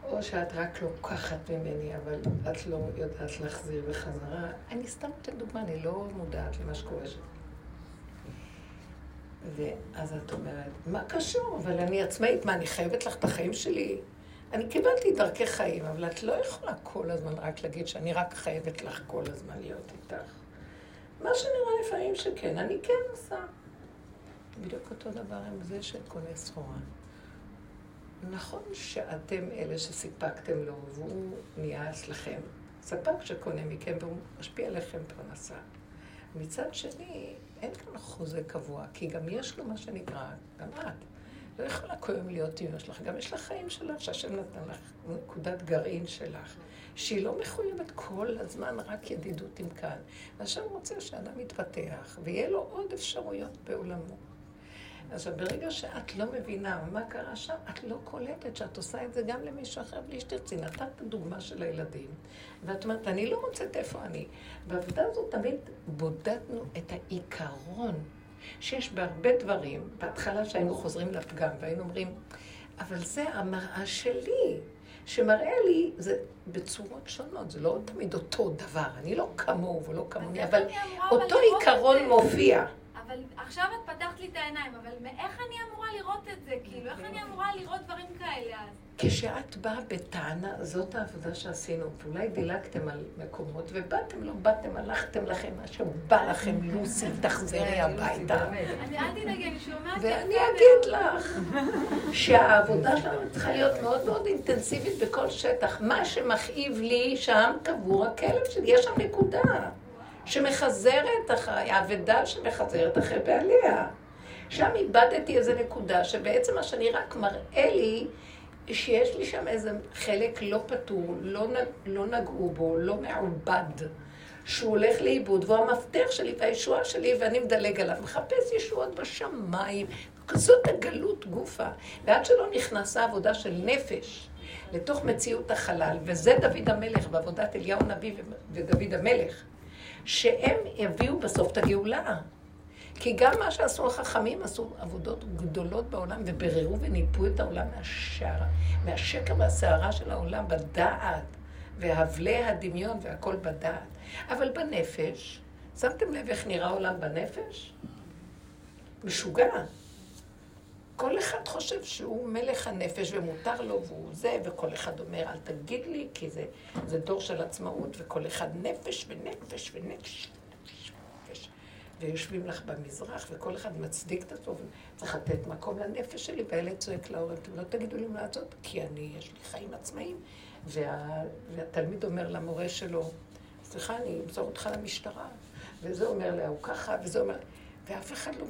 או שאת רק לוקחת ממני, אבל את לא יודעת להחזיר בחזרה. אני סתם נותן דוגמה, אני לא מודעת למה שקורה שם. ואז את אומרת, מה קשור? אבל אני עצמאית, מה, אני חייבת לך את החיים שלי? אני קיבלתי דרכי חיים, אבל את לא יכולה כל הזמן רק להגיד שאני רק חייבת לך כל הזמן להיות איתך. מה שנראה לפעמים שכן, אני כן עושה. בדיוק אותו דבר עם זה שקונה סחורה. נכון שאתם אלה שסיפקתם לו, והוא נהיה אצלכם. ספק שקונה מכם והוא משפיע עליכם פרנסה. מצד שני, אין כאן חוזה קבוע, כי גם יש לו מה שנקרא, גם את. לא יכולה כל יום להיות אמא שלך, גם יש לך חיים שלך, שהשם נתן לך נקודת גרעין שלך, שהיא לא מחויבת כל הזמן רק ידידות עם כאן. והשם רוצה שאדם יתפתח, ויהיה לו עוד אפשרויות בעולמו. עכשיו, ברגע שאת לא מבינה מה קרה שם, את לא קולטת שאת עושה את זה גם למישהו אחר בלי שתרצי. נתת דוגמה של הילדים, ואת אומרת, אני לא מוצאת איפה אני. בעבודה הזאת תמיד בודדנו את העיקרון שיש בהרבה דברים, בהתחלה שהיינו חוזרים לפגם והיינו אומרים, אבל זה המראה שלי, שמראה לי, זה בצורות שונות, זה לא תמיד אותו דבר, אני לא כמוהו ולא כמוני, אבל אותו עיקרון. מופיע. אבל עכשיו את פתחת לי את העיניים, אבל מאיך אני אמורה לראות את זה? כאילו, איך אני אמורה לראות דברים כאלה אז? כשאת באה בטענה, זאת העבודה שעשינו. ואולי דילגתם על מקומות, ובאתם, לא באתם, הלכתם לכם, מה שבא לכם, לוסי, תחזרי הביתה. אני, אל תדאגי, אני שומעת ואני. אגיד לך שהעבודה שלנו צריכה להיות מאוד מאוד אינטנסיבית בכל שטח. מה שמכאיב לי, שם קבור הכלב שלי, יש שם נקודה שמחזרת אחרי, האבדה שמחזרת אחרי בעליה. שם איבדתי איזו נקודה שבעצם מה שאני רק מראה לי, שיש לי שם איזה חלק לא פתור, לא, לא נגעו בו, לא מעובד, שהוא הולך לאיבוד, והוא המפתח שלי והישועה שלי, ואני מדלג עליו, מחפש ישועות בשמיים. זאת הגלות גופה. ועד שלא נכנסה עבודה של נפש לתוך מציאות החלל, וזה דוד המלך בעבודת אליהו הנביא ודוד המלך, שהם יביאו בסוף את הגאולה. כי גם מה שעשו החכמים עשו עבודות גדולות בעולם ובררו וניפו את העולם מהשער, מהשקר והסערה של העולם בדעת והבלי הדמיון והכל בדעת. אבל בנפש, שמתם לב איך נראה העולם בנפש? משוגע. כל אחד חושב שהוא מלך הנפש ומותר לו והוא זה, וכל אחד אומר, אל תגיד לי, כי זה, זה דור של עצמאות, וכל אחד נפש ונפש ונפש. נפש. ויושבים לך במזרח, וכל אחד מצדיק את עצמו, וצריך לתת מקום לנפש שלי, והילד צועק להורים, אתם לא תגידו לי מה לעשות, כי אני, יש לי חיים עצמאיים. וה, והתלמיד אומר למורה שלו, סליחה, אני אמסור אותך למשטרה. וזה אומר לה, הוא ככה, וזה אומר... ואף אחד לא...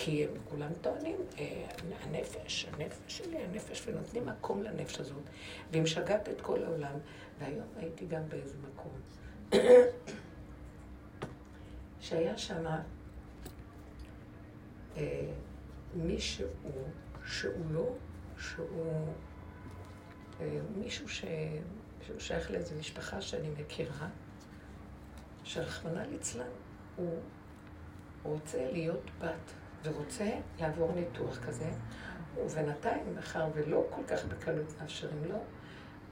כי הם כולם טוענים, אה, הנפש, הנפש שלי, הנפש, ונותנים מקום לנפש הזאת, והיא משגעת את כל העולם. והיום הייתי גם באיזה מקום, שהיה שם אה, מישהו שהוא לא, שהוא אה, מישהו ש... שהוא שייך לאיזו משפחה שאני מכירה, שרחמנא ליצלן, הוא רוצה להיות בת, ורוצה לעבור ניתוח כזה, ובינתיים, מאחר ולא כל כך בקלות מאפשרים לו,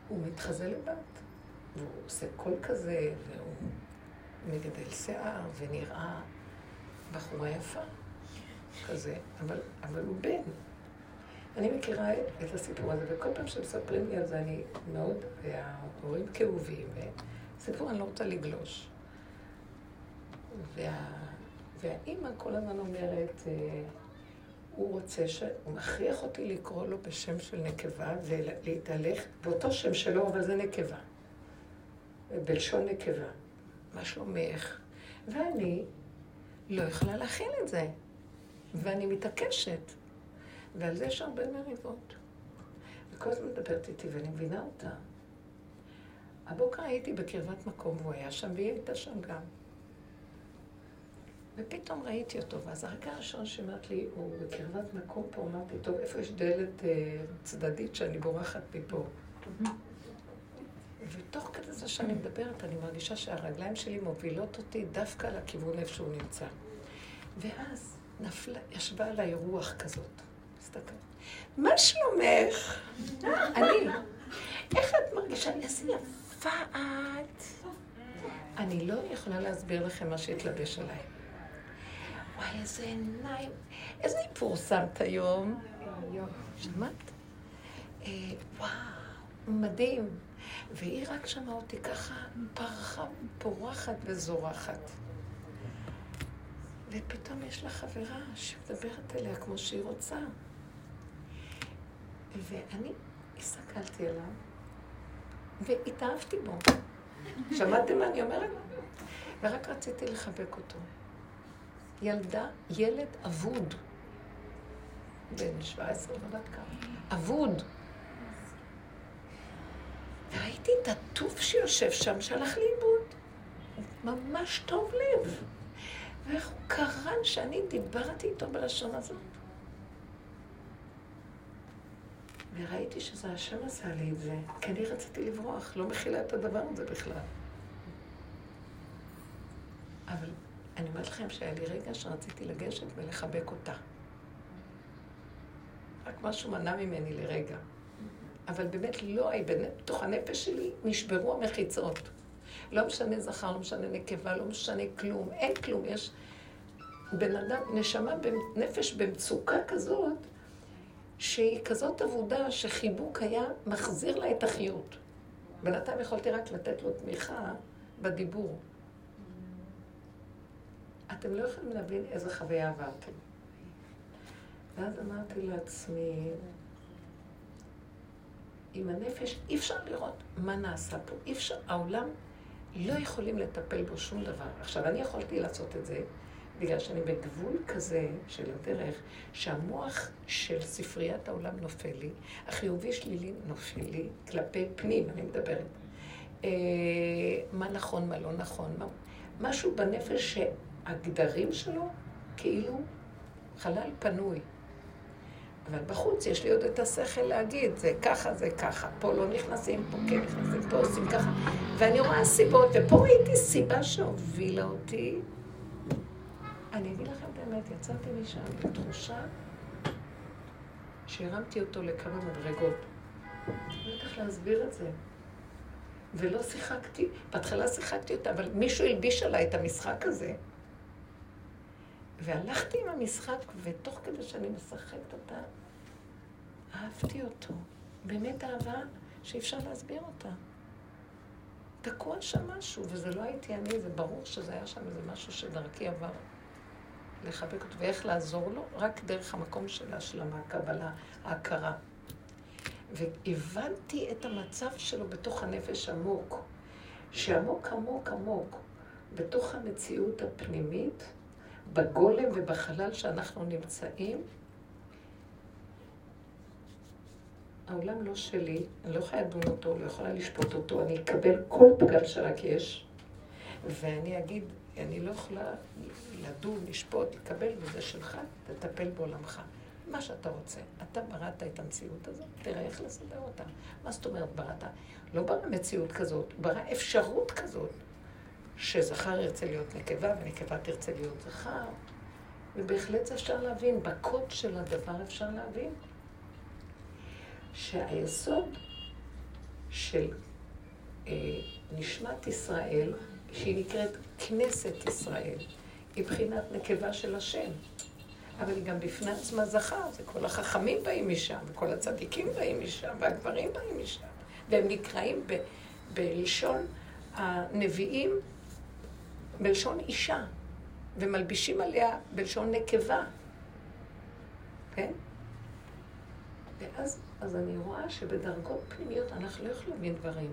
הוא מתחזה לבת, והוא עושה קול כזה, והוא מגדל שיער, ונראה בחורה יפה כזה, אבל, אבל הוא בן. אני מכירה את הסיפור הזה, וכל פעם שמספרים לי על זה, אני מאוד, וההורים כאובים, וסיפור אני לא רוצה לגלוש. וה, והאימא כל הזמן אומרת, אה, הוא רוצה ש... הוא מכריח אותי לקרוא לו בשם של נקבה ולהתהלך באותו שם שלו, אבל זה נקבה. בלשון נקבה. מה שלומך? ואני לא יכולה להכיל את זה. ואני מתעקשת. ועל זה יש הרבה מריבות. וכל הזמן מדברת איתי ואני מבינה אותה. הבוקר הייתי בקרבת מקום והוא היה שם והיא הייתה שם גם. ופתאום ראיתי אותו, ואז הרגע הראשון שאמרת לי, הוא בקרבת מקום פה, אמרתי, טוב, איפה יש דלת אה, צדדית שאני בורחת מפה? ותוך כדי זה שאני מדברת, אני מרגישה שהרגליים שלי מובילות אותי דווקא לכיוון איפה שהוא נמצא. ואז נפלה, ישבה עליי רוח כזאת. הסתכלת. מה שלומך? אני. איך את מרגישה? איזה יפה את. אני לא יכולה להסביר לכם מה שהתלבש עליי. וואי, איזה עיניים. איזה איפור שמת היום? שמעת? אה, וואו, מדהים. והיא רק שמעה אותי ככה פרחה, פורחת וזורחת. ופתאום יש לה חברה שמדברת אליה כמו שהיא רוצה. ואני הסתכלתי עליו והתאהבתי בו. שמעתם מה אני אומרת? ורק רציתי לחבק אותו. ילדה, ילד אבוד. בן 17, לא יודעת כמה. אבוד. וראיתי את הטוף שיושב שם, שהלך לאיבוד. ממש טוב לב. ואיך הוא קרן שאני דיברתי איתו בלשון הזאת. וראיתי שזה השם עשה לי את זה, כי אני רציתי לברוח, לא מכילה את הדבר הזה בכלל. אבל אני אומרת לכם שהיה לי רגע שרציתי לגשת ולחבק אותה. רק משהו מנע ממני לרגע. אבל באמת לא, בתוך הנפש שלי נשברו המחיצות. לא משנה זכר, לא משנה נקבה, לא משנה כלום, אין כלום. יש בן אדם, נשמה, נפש במצוקה כזאת, שהיא כזאת עבודה שחיבוק היה מחזיר לה את החיות. בינתיים יכולתי רק לתת לו תמיכה בדיבור. אתם לא יכולים להבין איזה חוויה עברתם. ואז אמרתי לעצמי, עם הנפש אי אפשר לראות מה נעשה פה. אי אפשר, העולם לא יכולים לטפל בו שום דבר. עכשיו, אני יכולתי לעשות את זה בגלל שאני בגבול כזה של הדרך, שהמוח של ספריית העולם נופל לי, החיובי שלילי נופל לי, כלפי פנים, אני מדברת. אה, מה נכון, מה לא נכון, מה, משהו בנפש שהגדרים שלו כאילו חלל פנוי. אבל בחוץ יש לי עוד את השכל להגיד, זה ככה, זה ככה, פה לא נכנסים, פה כן נכנסים, פה עושים ככה. ואני רואה סיבות, ופה ראיתי סיבה שהובילה אותי. אני אגיד לכם באמת, יצאתי משם בתחושה שהרמתי אותו לכמה מדרגות. לא יודעת להסביר את זה. ולא שיחקתי, בהתחלה שיחקתי אותה, אבל מישהו הלביש עליי את המשחק הזה. והלכתי עם המשחק, ותוך כדי שאני משחקת אותה, אהבתי אותו. באמת אהבה שאי אפשר להסביר אותה. תקוע שם משהו, וזה לא הייתי אני, זה ברור שזה היה שם איזה משהו שדרכי עבר. לחבק אותו, ואיך לעזור לו? רק דרך המקום של ההשלמה, הקבלה, ההכרה. והבנתי את המצב שלו בתוך הנפש עמוק, שעמוק עמוק עמוק, בתוך המציאות הפנימית, בגולם ובחלל שאנחנו נמצאים, העולם לא שלי, אני לא יכולה לדון אותו, לא יכולה לשפוט אותו, אני אקבל כל פגל שרק יש, ואני אגיד, אני לא יכולה לדון, לשפוט, לקבל, וזה שלך, תטפל בעולמך. מה שאתה רוצה. אתה בראת את המציאות הזאת, תראה איך לסדר אותה. מה זאת אומרת בראת? לא ברא מציאות כזאת, ברא אפשרות כזאת, שזכר ירצה להיות נקבה ונקבה תרצה להיות זכר, ובהחלט אפשר להבין, בקוד של הדבר אפשר להבין שהיסוד של אה, נשמת ישראל, שהיא נקראת כנסת ישראל. היא בחינת נקבה של השם. אבל היא גם בפני עצמה זכר, זה כל החכמים באים משם, וכל הצדיקים באים משם, והגברים באים משם. והם נקראים ב, בלשון הנביאים, בלשון אישה, ומלבישים עליה בלשון נקבה. כן? ואז אז אני רואה שבדרגות פנימיות אנחנו לא יכולים להבין דברים.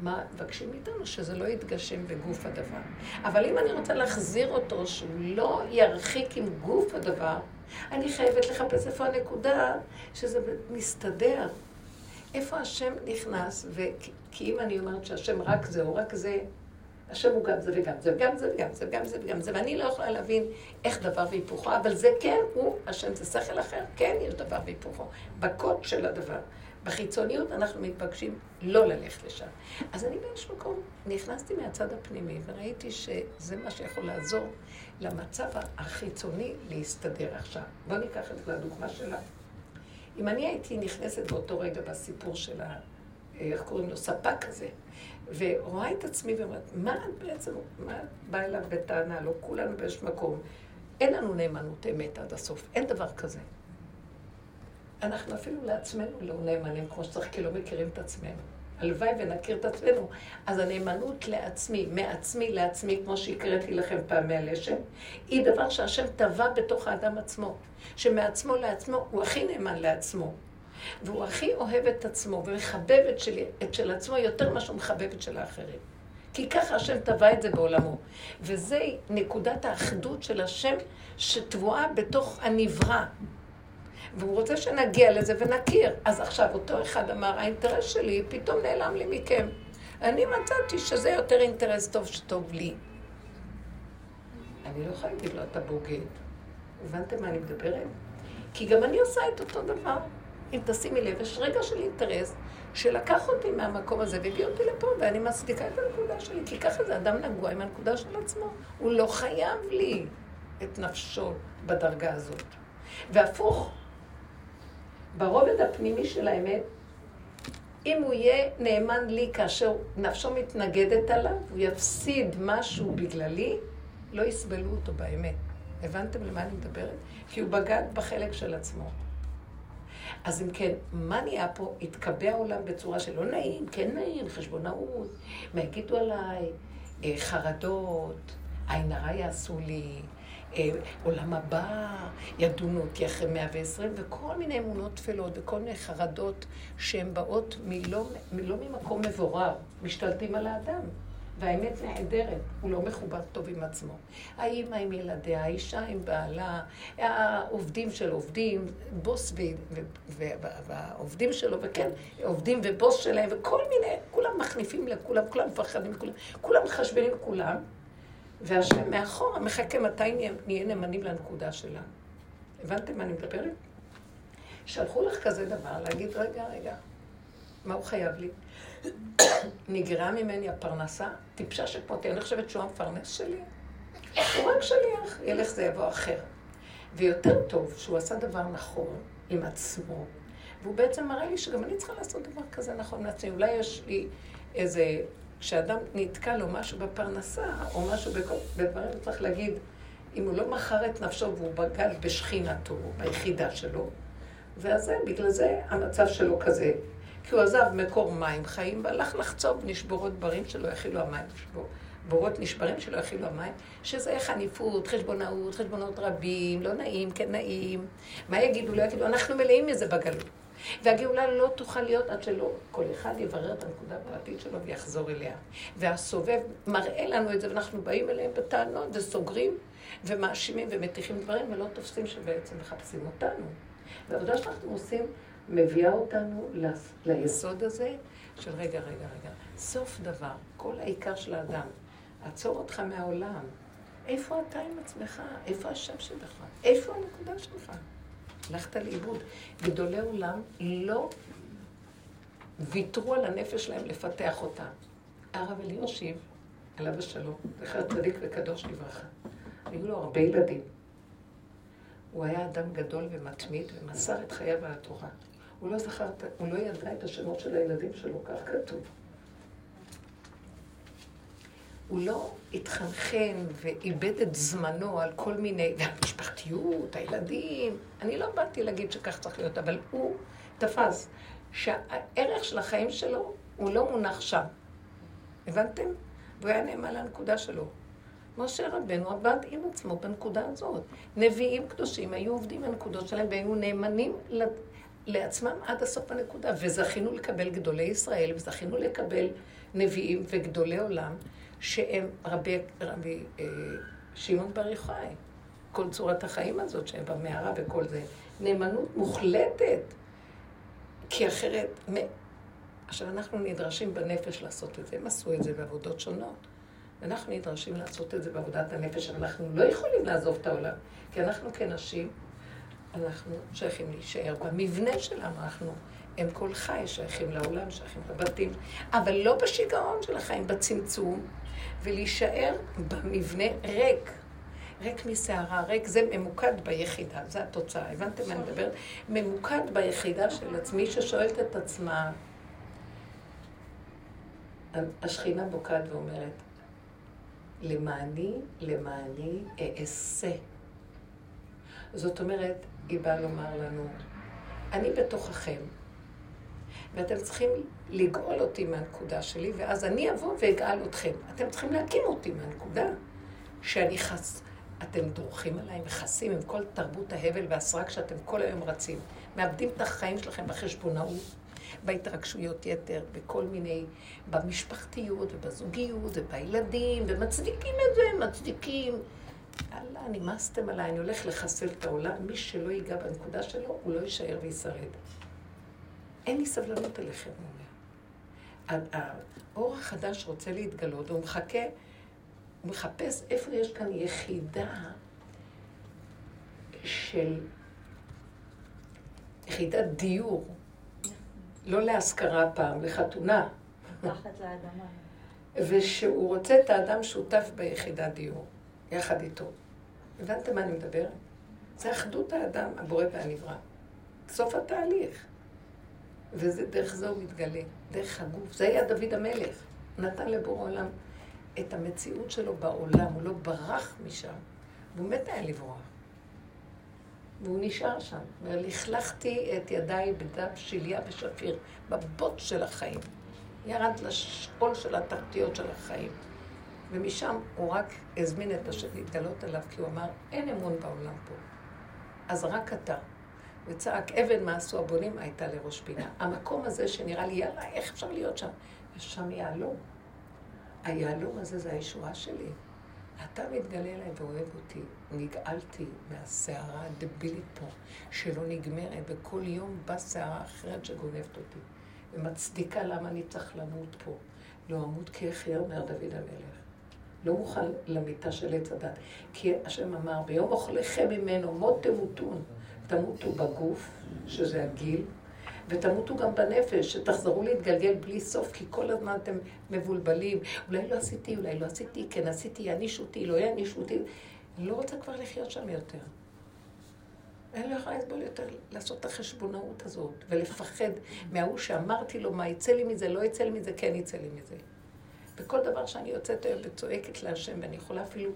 מה מבקשים מאיתנו? שזה לא יתגשם בגוף הדבר. אבל אם אני רוצה להחזיר אותו, שהוא לא ירחיק עם גוף הדבר, אני חייבת לחפש איפה הנקודה שזה מסתדר. איפה השם נכנס, כי אם אני אומרת שהשם רק זה או רק זה, השם הוא גם זה וגם זה וגם זה וגם זה וגם זה וגם זה, ואני לא יכולה להבין איך דבר והיפוכו, אבל זה כן, הוא, השם זה שכל אחר, כן יש דבר והיפוכו, בקוד של הדבר. בחיצוניות אנחנו מתבקשים לא ללכת לשם. אז אני באיזשהו מקום נכנסתי מהצד הפנימי וראיתי שזה מה שיכול לעזור למצב החיצוני להסתדר עכשיו. בואו ניקח את זה לדוגמה שלה. אם אני הייתי נכנסת באותו רגע בסיפור של ה... איך קוראים לו? ספק כזה, ורואה את עצמי ואומרת, מה את בעצם, מה את באה אליו בטענה? לא כולנו באיזשהו מקום. אין לנו נאמנות אמת עד הסוף, אין דבר כזה. אנחנו אפילו לעצמנו לא נאמנים כמו שצריך, כי לא מכירים את עצמנו. הלוואי ונכיר את עצמנו. אז הנאמנות לעצמי, מעצמי לעצמי, כמו שהקראתי לכם פעם מהלשם, היא דבר שהשם טבע בתוך האדם עצמו. שמעצמו לעצמו, הוא הכי נאמן לעצמו. והוא הכי אוהב את עצמו ומחבב את, של, את של עצמו יותר ממה שהוא מחבב את של האחרים. כי ככה השם טבע את זה בעולמו. וזה נקודת האחדות של השם שטבועה בתוך הנברא. והוא רוצה שנגיע לזה ונכיר. אז עכשיו אותו אחד אמר, האינטרס שלי פתאום נעלם לי מכם. אני מצאתי שזה יותר אינטרס טוב שטוב לי. אני לא יכולה להגיד לו, אתה בוגד. הבנתם מה אני מדברת? כי גם אני עושה את אותו דבר. אם תשימי לב, יש רגע של אינטרס שלקח אותי מהמקום הזה והביא אותי לפה, ואני מצדיקה את הנקודה שלי, כי ככה זה אדם נגוע עם הנקודה של עצמו. הוא לא חייב לי את נפשו בדרגה הזאת. והפוך, ברובד הפנימי של האמת, אם הוא יהיה נאמן לי כאשר נפשו מתנגדת עליו, הוא יפסיד משהו בגללי, לא יסבלו אותו באמת. הבנתם למה אני מדברת? כי הוא בגד בחלק של עצמו. אז אם כן, מה נהיה פה? התקבע העולם בצורה שלא נעים, כן נעים, חשבונאות, מה יגידו עליי, אה, חרדות, עין הרע יעשו לי, אה, עולם הבא, ידונו אותי אחרי מאה ועשרים, וכל מיני אמונות טפלות וכל מיני חרדות שהן באות מלא, מלא ממקום מבורר, משתלטים על האדם. והאמת נהדרת, הוא לא מחובר טוב עם עצמו. האימא עם ילדיה, האישה עם בעלה, העובדים של עובדים, בוס והעובדים שלו, וכן, עובדים ובוס שלהם, וכל מיני, כולם מחניפים לכולם, כולם מפחדים לכולם, כולם מחשבנים לכולם, והשם מאחורה מחכה מתי נהיה נאמנים לנקודה שלה. הבנתם מה אני מדברת? שלחו לך כזה דבר, להגיד, רגע, רגע, מה הוא חייב לי? נגרעה ממני הפרנסה, טיפשה שכמותי, אני חושבת שהוא המפרנס שלי. הוא רק שליח, ילך זה יבוא אחר. ויותר טוב שהוא עשה דבר נכון עם עצמו, והוא בעצם מראה לי שגם אני צריכה לעשות דבר כזה נכון מעצמי. אולי יש לי איזה, כשאדם נתקע לו משהו בפרנסה, או משהו בדברים, צריך להגיד, אם הוא לא מכר את נפשו והוא בגד בשכינתו, ביחידה שלו, ואז בגלל זה המצב שלו כזה. כי הוא עזב מקור מים חיים והלך לחצוב נשבורות ברים שלא יכילו המים. נשבור. בורות נשברים שלא יכילו המים, שזה חניפות, חשבונאות, חשבונות רבים, לא נעים, כן נעים. מה יגידו? לא יגידו, אנחנו מלאים מזה בגלות. והגאולה לא תוכל להיות עד שלא כל אחד יברר את הנקודה הפרטית שלו ויחזור אליה. והסובב מראה לנו את זה, ואנחנו באים אליהם בטענות וסוגרים ומאשימים ומטיחים דברים ולא תופסים שבעצם מחפשים אותנו. והעבודה שאנחנו עושים מביאה אותנו ליסוד הזה של רגע, רגע, רגע. סוף דבר, כל העיקר של האדם, עצור אותך מהעולם. איפה אתה עם עצמך? איפה השם שלך? איפה הנקודה שלך? הלכת לאיבוד. גדולי עולם לא ויתרו על הנפש שלהם לפתח אותה. הרב אליושיב, עליו השלום, זכר צדיק וקדוש לברכה. היו לו הרבה ילדים. הוא היה אדם גדול ומתמיד ומסר את חייו על התורה. הוא לא זכר, הוא לא ידע את השמות של הילדים שלו, כך כתוב. הוא לא התחנחן ואיבד את זמנו על כל מיני, והמשפחתיות, הילדים. אני לא באתי להגיד שכך צריך להיות, אבל הוא תפס שהערך של החיים שלו הוא לא מונח שם. הבנתם? והוא היה נאמן לנקודה שלו. משה רבנו עבד עם עצמו בנקודה הזאת. נביאים קדושים היו עובדים בנקודות שלהם והיו נאמנים לעצמם עד הסוף הנקודה. וזכינו לקבל גדולי ישראל, וזכינו לקבל נביאים וגדולי עולם, שהם רבי, רבי אה, שמעון בר יוחאי. כל צורת החיים הזאת שהם במערה וכל זה. נאמנות מוחלטת. כי אחרת... עכשיו, אנחנו נדרשים בנפש לעשות את זה. הם עשו את זה בעבודות שונות. ואנחנו נדרשים לעשות את זה בעבודת הנפש, אבל אנחנו לא יכולים לעזוב את העולם. כי אנחנו כנשים, אנחנו שייכים להישאר במבנה שלנו, אנחנו הם כל חי, שייכים לעולם, שייכים לבתים, אבל לא בשיגעון של החיים, בצמצום, ולהישאר במבנה ריק. ריק מסערה, ריק זה ממוקד ביחידה, זו התוצאה. הבנתם מה אני מדברת? ממוקד ביחידה של עצמי ששואלת את עצמה, השכינה בוקעת ואומרת, למעני, למעני אעשה. זאת אומרת, היא באה לומר לנו, אני בתוככם, ואתם צריכים לגאול אותי מהנקודה שלי, ואז אני אבוא ואגאל אתכם. אתם צריכים להקים אותי מהנקודה שאני חס... אתם דורכים עליי, מכסים עם כל תרבות ההבל והסרק שאתם כל היום רצים. מאבדים את החיים שלכם בחשבונאות, בהתרגשויות יתר, בכל מיני, במשפחתיות ובזוגיות ובילדים, ומצדיקים את זה, מצדיקים. יאללה, נמאסתם עליי, אני הולך לחסל את העולם. מי שלא ייגע בנקודה שלו, הוא לא יישאר וישרד. אין לי סבלנות אליכם, הוא אומר. האור החדש רוצה להתגלות, הוא מחכה, הוא מחפש איפה יש כאן יחידה של יחידת דיור, לא להשכרה פעם, לחתונה. מתחת לאדמה. ושהוא רוצה את האדם שותף ביחידת דיור, יחד איתו. הבנתם מה אני מדברת? זה אחדות האדם, הבורא והנברא. סוף התהליך. ודרך זה הוא מתגלה, דרך הגוף. זה היה דוד המלך. נתן לבורא עולם את המציאות שלו בעולם, הוא לא ברח משם. והוא מת היה לברוח. והוא נשאר שם. ולכלכתי את ידיי בדם שליה ושפיר, בבוט של החיים. ירד לשאול של התחתיות של החיים. ומשם הוא רק הזמין את השם להתגלות עליו, כי הוא אמר, אין אמון בעולם פה. אז רק אתה. וצעק, אבן מה עשו הבונים הייתה לראש פינה. המקום הזה שנראה לי, יאללה, איך אפשר להיות שם? יש שם יהלום. היהלום הזה זה הישועה שלי. אתה מתגלה אליי ואוהב אותי. נגאלתי מהסערה הדבילית פה, שלא נגמרת, וכל יום באה סערה אחרת שגונבת אותי, ומצדיקה למה אני צריך למות פה. לא אמות כי אחיה, אומר דוד המלך. לא מוכן למיטה של עץ הדת. כי השם אמר, ביום אוכליכם ממנו מות תמותון. תמותו בגוף, שזה הגיל, ותמותו גם בנפש, שתחזרו להתגלגל בלי סוף, כי כל הזמן אתם מבולבלים. אולי לא עשיתי, אולי לא עשיתי, כן עשיתי, יענישו אותי, לא יענישו אותי. אני לא רוצה כבר לחיות שם יותר. אני לא יכולה לסבול יותר לעשות את החשבונאות הזאת, ולפחד מההוא שאמרתי לו מה יצא לי מזה, לא יצא לי מזה, כן יצא לי מזה. וכל דבר שאני יוצאת היום וצועקת להשם, ואני יכולה אפילו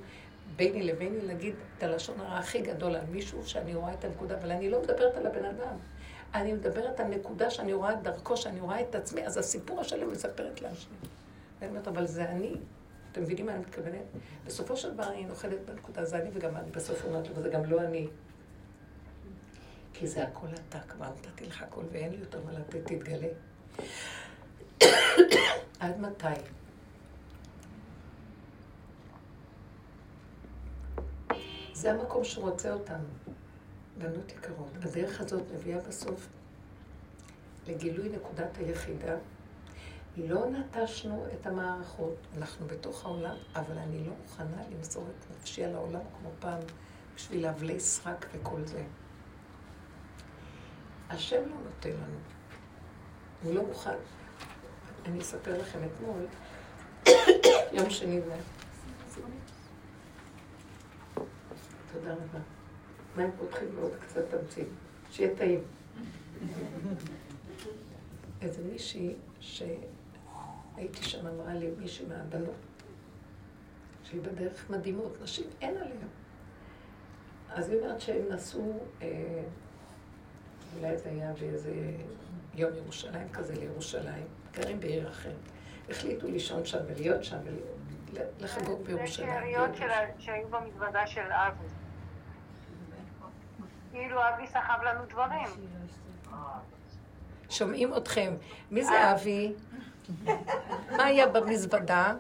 ביני לביני להגיד את הלשון הרע הכי גדול על מישהו שאני רואה את הנקודה, אבל אני לא מדברת על הבן אדם. אני מדברת על נקודה שאני רואה את דרכו, שאני רואה את עצמי, אז הסיפור השלם מספרת להשם. ואני אומרת, אבל זה אני. אתם מבינים מה אני מתכוונת? בסופו של דבר אני נוחלת בנקודה, זה אני וגם אני בסוף אומרת לו, וזה גם לא אני. כי זה הכל אתה, כבר נתתי לך הכל ואין לי יותר מה לתת, תתגלה. עד מתי? זה המקום שרוצה אותנו, בנות יקרות. הדרך הזאת מביאה בסוף לגילוי נקודת היחידה. לא נטשנו את המערכות, אנחנו בתוך העולם, אבל אני לא מוכנה למסור את נפשי על העולם כמו פעם בשביל להבלי סרק וכל זה. השם לא נותן לנו. הוא לא מוכן. אני אספר לכם אתמול, יום שני זה. תודה רבה. מה הם פותחים ועוד קצת תמצית? שיהיה טעים. איזה מישהי שהייתי שם אמרה לי, מישהי מהבנות, שהיא בדרך מדהימות, נשים אין עליהן. אז היא אומרת שהם נסעו, אה, אולי זה היה באיזה יום ירושלים כזה לירושלים, גרים בעיר אחרת. החליטו לישון שם ולהיות שם ולחגוג בירושלים. זה שאריות שהיו במזוודה של אבי. כאילו אבי סחב לנו דברים. שומעים אתכם. מי זה אבי? מה היה במזוודה?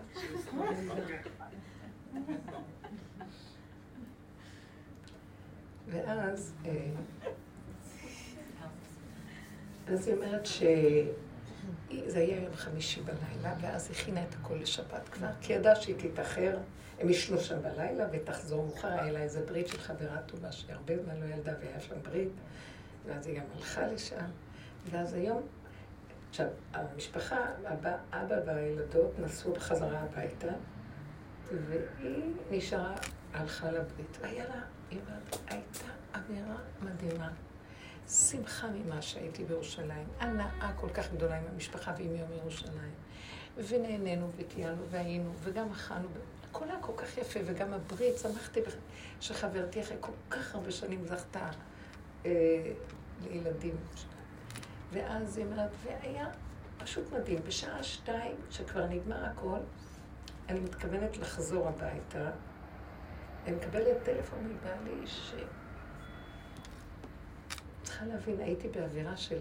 ואז, אה, אז היא אומרת שזה היה יום חמישי בלילה, ואז הכינה את הכל לשבת כבר, כי ידעה שהיא תתאחר, הם ישנו שם בלילה ותחזור מאוחר, היה לה איזה ברית של חברה טובה שהרבה זמן לא ילדה והיה שם ברית, ואז היא גם הלכה לשם, ואז היום, עכשיו, המשפחה, אבא, אבא והילדות נסעו בחזרה הביתה, והיא נשארה, הלכה לברית, והיה לה היא אומרת, הייתה אווירה מדהימה. שמחה ממה שהייתי בירושלים. הנאה כל כך גדולה עם המשפחה ועם יום ירושלים. ונהנינו וטיילנו והיינו, וגם אכלנו. הכל היה כל כך יפה, וגם הברית, שמחתי שחברתי אחרי כל כך הרבה שנים זכתה אה, לילדים. ואז היא אומרת, והיה פשוט מדהים. בשעה שתיים, שכבר נגמר הכל, אני מתכוונת לחזור הביתה. אני מקבלת טלפון מבעלי ש... צריכה להבין, הייתי באווירה של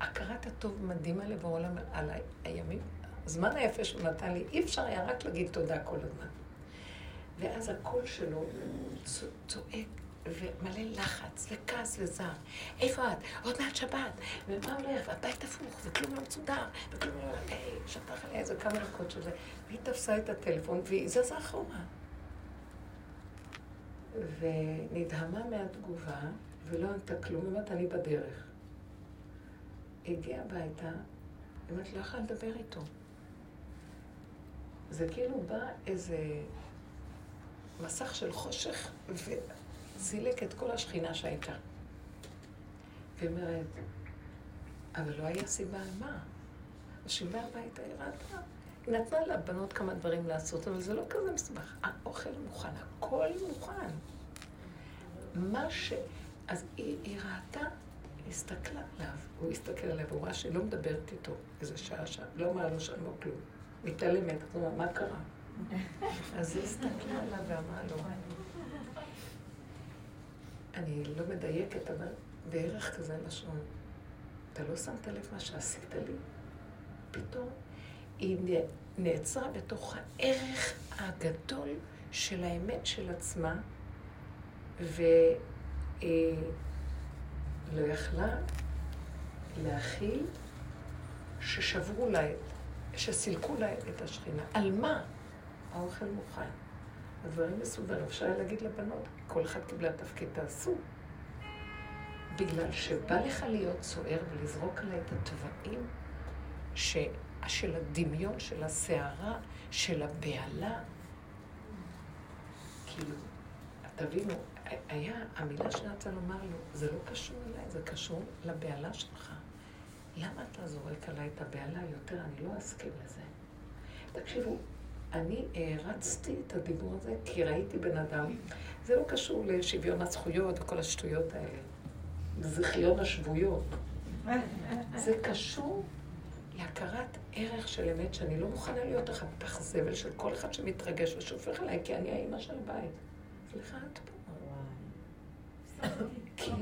הכרת הטוב מדהימה עולם על הימים, הזמן היפה שהוא נתן לי, אי אפשר היה רק להגיד תודה כל הזמן. ואז הקול שלו צועק ומלא לחץ וכעס וזעם. איפה את? עוד מעט שבת. ומה הולך? והבית הפוך, וכלום לא מסודר, וכלום לא... היי, שפך עליה איזה כמה דקות של זה. והיא תפסה את הטלפון והיא זזה אחורה. ונדהמה מהתגובה, ולא ענתה כלום, היא אומרת, אני בדרך. הגיעה הביתה, היא אומרת, לא יכולה לדבר איתו. זה כאילו בא איזה מסך של חושך וזילק את כל השכינה שהייתה. והיא אומרת, אבל לא היה סיבה על מה. באה הביתה, היא ראתה. היא נתנה לבנות כמה דברים לעשות, אבל זה לא כזה מסובך. האוכל מוכן, הכל מוכן. מה ש... אז היא, היא ראתה, הסתכלה עליו, הוא הסתכל עליה, והוא ראה שהיא לא מדברת איתו איזה שעה שם, לא אמרה לו שם לא כלום. מתעלמת, אז הוא מה קרה? אז היא הסתכלה עליו ואמרה לו, אני לא מדייקת, אבל בערך כזה לשון. אתה לא שמת לב מה שעשית לי? פתאום היא נעצרה בתוך הערך הגדול של האמת של עצמה, ולא יכלה להכיל ששברו לה, שסילקו לה את השכינה. על מה? האוכל מוכן. הדברים מסודרים. אפשר להגיד לבנות, כל אחת קיבלה תפקיד, תעשו. בגלל שבא לך להיות סוער ולזרוק עליה את התוואים ש... של הדמיון, של הסערה, של הבהלה. כאילו, תבינו, היה, המילה שאני רוצה לומר לו, זה לא קשור אליי, זה קשור לבהלה שלך. למה אתה זורק עליי את הבהלה יותר? אני לא אסכים לזה. תקשיבו, אני הערצתי את הדיבור הזה כי ראיתי בן אדם. זה לא קשור לשוויון הזכויות וכל השטויות האלה. זכיון השבויות. זה קשור להכרת ערך של אמת, שאני לא מוכנה להיות אחת פח זבל של כל אחד שמתרגש ושופך עליי, כי אני האימא של הבית. סליחה, את פה. כאילו-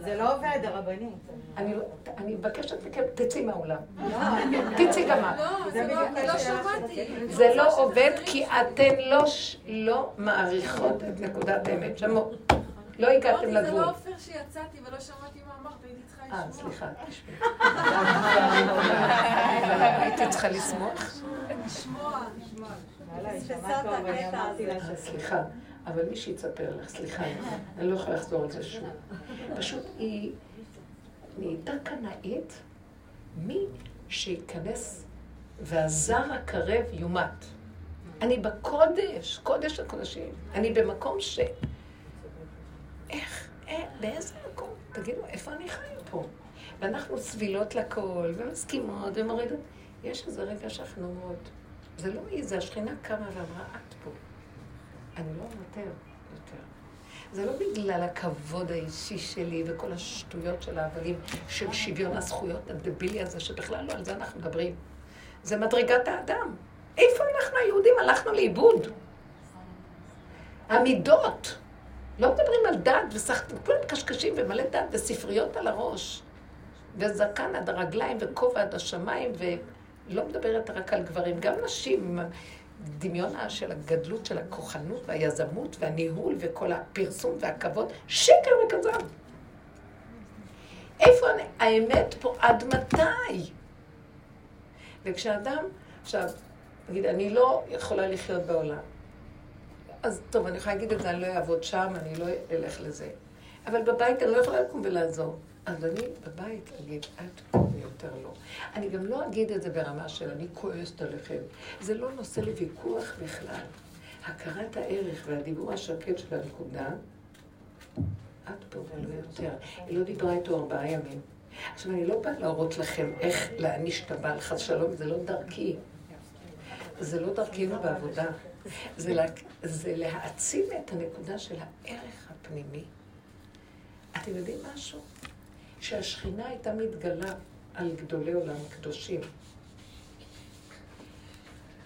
זה לא עובד, הרבנית. לא- אני מבקשת מכם, תצאי מהאולם. תצאי גם את. לא, זה לא שמעתי. זה לא עובד כי אתן לא מעריכות את נקודת האמת. שמעו. לא הגעתם זה לגבול. לא פייר שיצאתי ולא שמעתי מה אמרת, הייתי צריכה לשמוע. אה, סליחה, תשמעי. הייתי צריכה לשמוח? לשמוע. אה, סליחה, אבל מי שיצפר לך, סליחה, אני לא יכולה לחזור על זה שוב. פשוט היא נהייתה קנאית, מי שייכנס והזר הקרב יומת. אני בקודש, קודש הקודשים. אני במקום ש... איך, אה, באיזה מקום? תגידו, איפה אני חיה פה? ואנחנו סבילות לכל, ומסכימות, ומורידות. יש איזה רגע שאנחנו אומרות, זה לא היא, זה השכינה קמה ואמרה, את פה. אני לא אוותר יותר. זה לא בגלל הכבוד האישי שלי וכל השטויות של ההבלים של שוויון הזכויות הדבילי הזה, שבכלל לא על זה אנחנו מדברים. זה מדרגת האדם. איפה אנחנו היהודים הלכנו לאיבוד? המידות. לא מדברים על דת וסחטים, כולם קשקשים ומלא דת וספריות על הראש. וזקן עד הרגליים וכובע עד השמיים, ולא מדברת רק על גברים, גם נשים הדמיון של הגדלות של הכוחנות והיזמות והניהול וכל הפרסום והכבוד, שקר וכזב. איפה אני, האמת פה עד מתי? וכשאדם, עכשיו, נגיד, אני לא יכולה לחיות בעולם. אז טוב, אני יכולה להגיד את זה, אני לא אעבוד שם, אני לא אלך לזה. אבל בבית אני לא יכולה לקום ולעזור. אז אני בבית אגיד, את פה ויותר לא. אני גם לא אגיד את זה ברמה של אני כועסת עליכם. זה לא נושא לוויכוח בכלל. הכרת הערך והדיבור השקט של הנקודה, את פה ולא יותר. היא לא דיברה איתו ארבעה ימים. עכשיו, אני לא באה להראות לכם איך להעניש את הבעל, חס שלום, זה לא דרכי. זה לא דרכנו בעבודה. זה, לה, זה להעצים את הנקודה של הערך הפנימי. אתם יודעים משהו? שהשכינה הייתה מתגלה על גדולי עולם קדושים.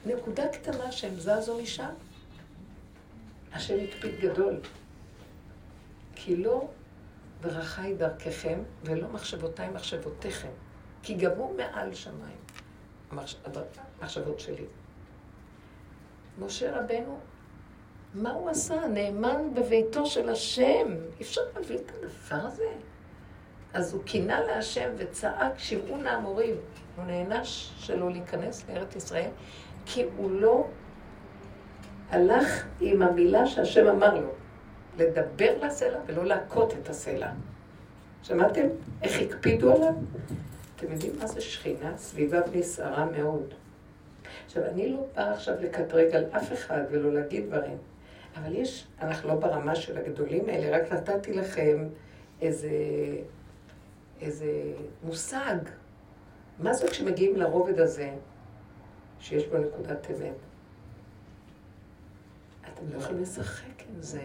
נקודה קטנה שהם זזו משם, השם הקפיד גדול. כי לא דרכי דרככם ולא מחשבותיי מחשבותיכם, כי גם הוא מעל שמיים, המחשבות שלי. משה רבנו, מה הוא עשה? נאמן בביתו של השם. אי אפשר להבין את הדבר הזה. אז הוא קינה להשם וצעק, שמעו נא המורים. הוא נענש שלא להיכנס לארץ ישראל, כי הוא לא הלך עם המילה שהשם אמר לו, לדבר לסלע ולא להכות את הסלע. שמעתם איך הקפידו עליו? אתם יודעים מה זה שכינה? סביבה נסערה מאוד. עכשיו, אני לא באה עכשיו לקטרג על אף אחד ולא להגיד דברים, אבל יש, אנחנו לא ברמה של הגדולים האלה, רק נתתי לכם איזה, איזה מושג. מה זה כשמגיעים לרובד הזה, שיש בו נקודת אמת? אתם לא יכולים לשחק עם זה.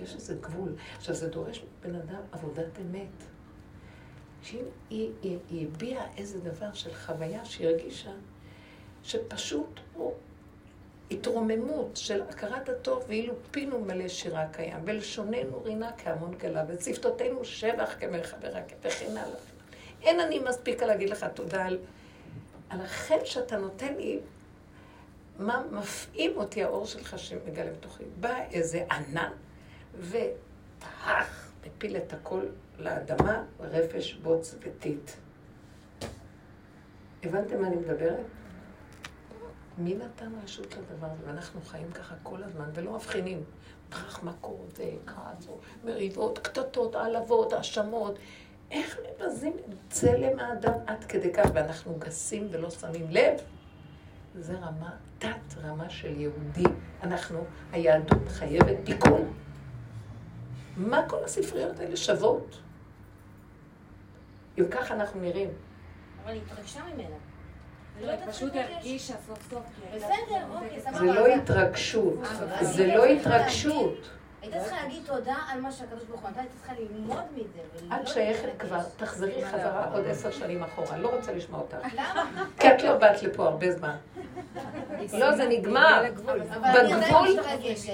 יש איזה גבול. עכשיו, זה דורש מבן אדם עבודת אמת. שאם היא, היא, היא הביעה איזה דבר של חוויה שהיא הרגישה, שפשוט הוא התרוממות של הכרת הטוב, ואילו פינו מלא שירה קיים, בלשוננו רינה כהמון גלה, ושפתותינו שבח כמרחבי רקב, וכן הלאה. אין אני מספיקה להגיד לך תודה על, על החן שאתה נותן לי, מה מפעים אותי האור שלך שמגלה בתוכי. בא איזה ענן, וטהח, מפיל את הכל לאדמה, רפש, בוץ וטיט. הבנתם מה אני מדברת? מי נתן רשות לדבר הזה? ואנחנו חיים ככה כל הזמן ולא מבחינים. ברח מכות, כעס, מריבות, קטטות, העלבות, האשמות. איך מבזים צלם האדם עד כדי כך, ואנחנו גסים ולא שמים לב? זה רמה, תת רמה של יהודי. אנחנו, היהדות חייבת תיקון. מה כל הספריות האלה שוות? אם ככה אנחנו נראים. אבל היא התרגשה ממנה. לא, פשוט הרגישה סוף סוף. בסדר, אוקיי, סבבה. זה לא התרגשות, זה לא התרגשות. היית צריכה להגיד תודה על מה שהקדוש ברוך הוא נתן, היית צריכה ללמוד מזה. את שייכת. כבר, תחזרי חזרה עוד עשר שנים אחורה, לא רוצה לשמוע אותך. למה? כי את לא באת לפה הרבה זמן. לא, זה נגמר. בגבול.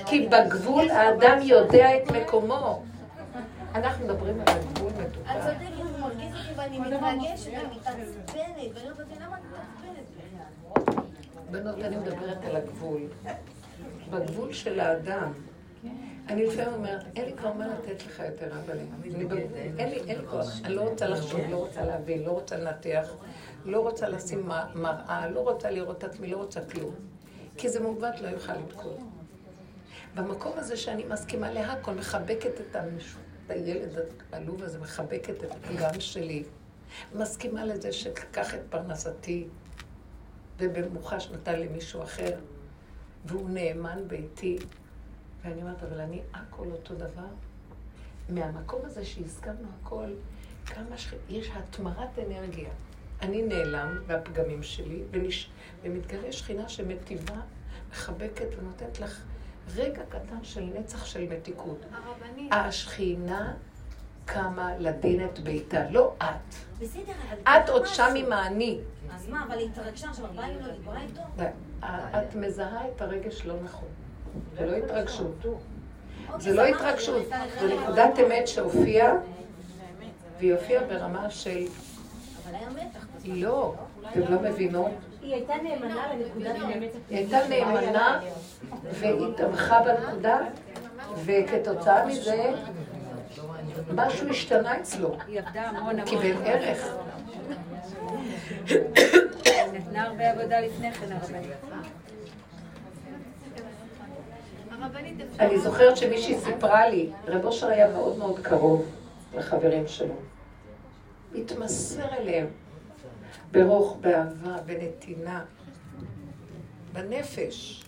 כי בגבול האדם יודע את מקומו. אנחנו מדברים על הגבול את מתוקן. צודקת, הוא מרגיז אותי ואני מתרגשת ואני מתעצבנת, ואני לא מבינה למה את. בנות, אני מדברת על הגבול. בגבול של האדם. אני לפעמים אומרת, אין לי כבר מה לתת לך יותר, אבל. אין לי, כוח. אני לא רוצה לחשוב, לא רוצה להבין, לא רוצה לנתח, לא רוצה לשים מראה, לא רוצה לראות את עצמי, לא רוצה כלום. כי זה מעוות, לא יוכל לתקוע. במקום הזה שאני מסכימה להכל, מחבקת את הילד העלוב הזה, מחבקת את הגן שלי. מסכימה לזה שתקח את פרנסתי, ובמוחש נתן למישהו אחר, והוא נאמן ביתי. ואני אומרת, אבל אני הכל אותו דבר. מהמקום הזה שהזכרנו הכל, כמה ש... יש התמרת אנרגיה. אני נעלם והפגמים שלי, ונש... ומתגלה שכינה שמטיבה, מחבקת ונותנת לך רגע קטן של נצח של מתיקות. הרבנית. השכינה קמה לדין את ביתה, לא את. בסדר. את עוד שם עם האני. אז מה, אבל היא התרגשה עכשיו, ארבעה ימים לא דיברה איתו? את מזהה את הרגש לא נכון. זה לא התרגשות. אוקיי, זה לא התרגשות, זה נקודת אמת שהופיעה, והיא הופיעה ברמה של אבל היה מתח. לא, אתם לא מבינות? היא הייתה נאמנה לנקודת האמת. היא הייתה נאמנה והיא תמכה בנקודה, וכתוצאה מזה משהו השתנה אצלו. היא עבדה המון המון. קיבל ערך. נתנה הרבה עבודה לפני כן, הרבנית. אני זוכרת שמישהי סיפרה לי, רב אושר היה מאוד מאוד קרוב לחברים שלו. התמסר אליהם ברוך, באהבה, בנתינה, בנפש.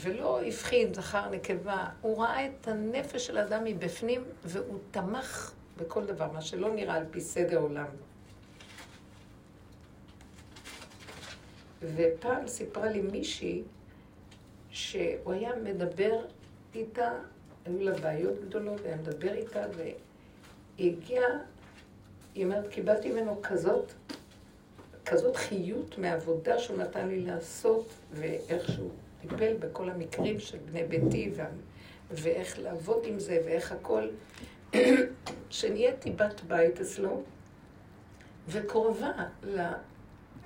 ולא הבחין זכר נקבה, הוא ראה את הנפש של האדם מבפנים והוא תמך בכל דבר, מה שלא נראה על פי סדר עולם. ופעם סיפרה לי מישהי שהוא היה מדבר איתה, היו לה בעיות גדולות, היה מדבר איתה, והיא הגיעה, היא אומרת, קיבלתי ממנו כזאת, כזאת חיות מעבודה שהוא נתן לי לעשות, ואיך שהוא טיפל בכל המקרים של בני ביתי, וה, ואיך לעבוד עם זה, ואיך הכל, שנהייתי בת בית אצלו, וקרובה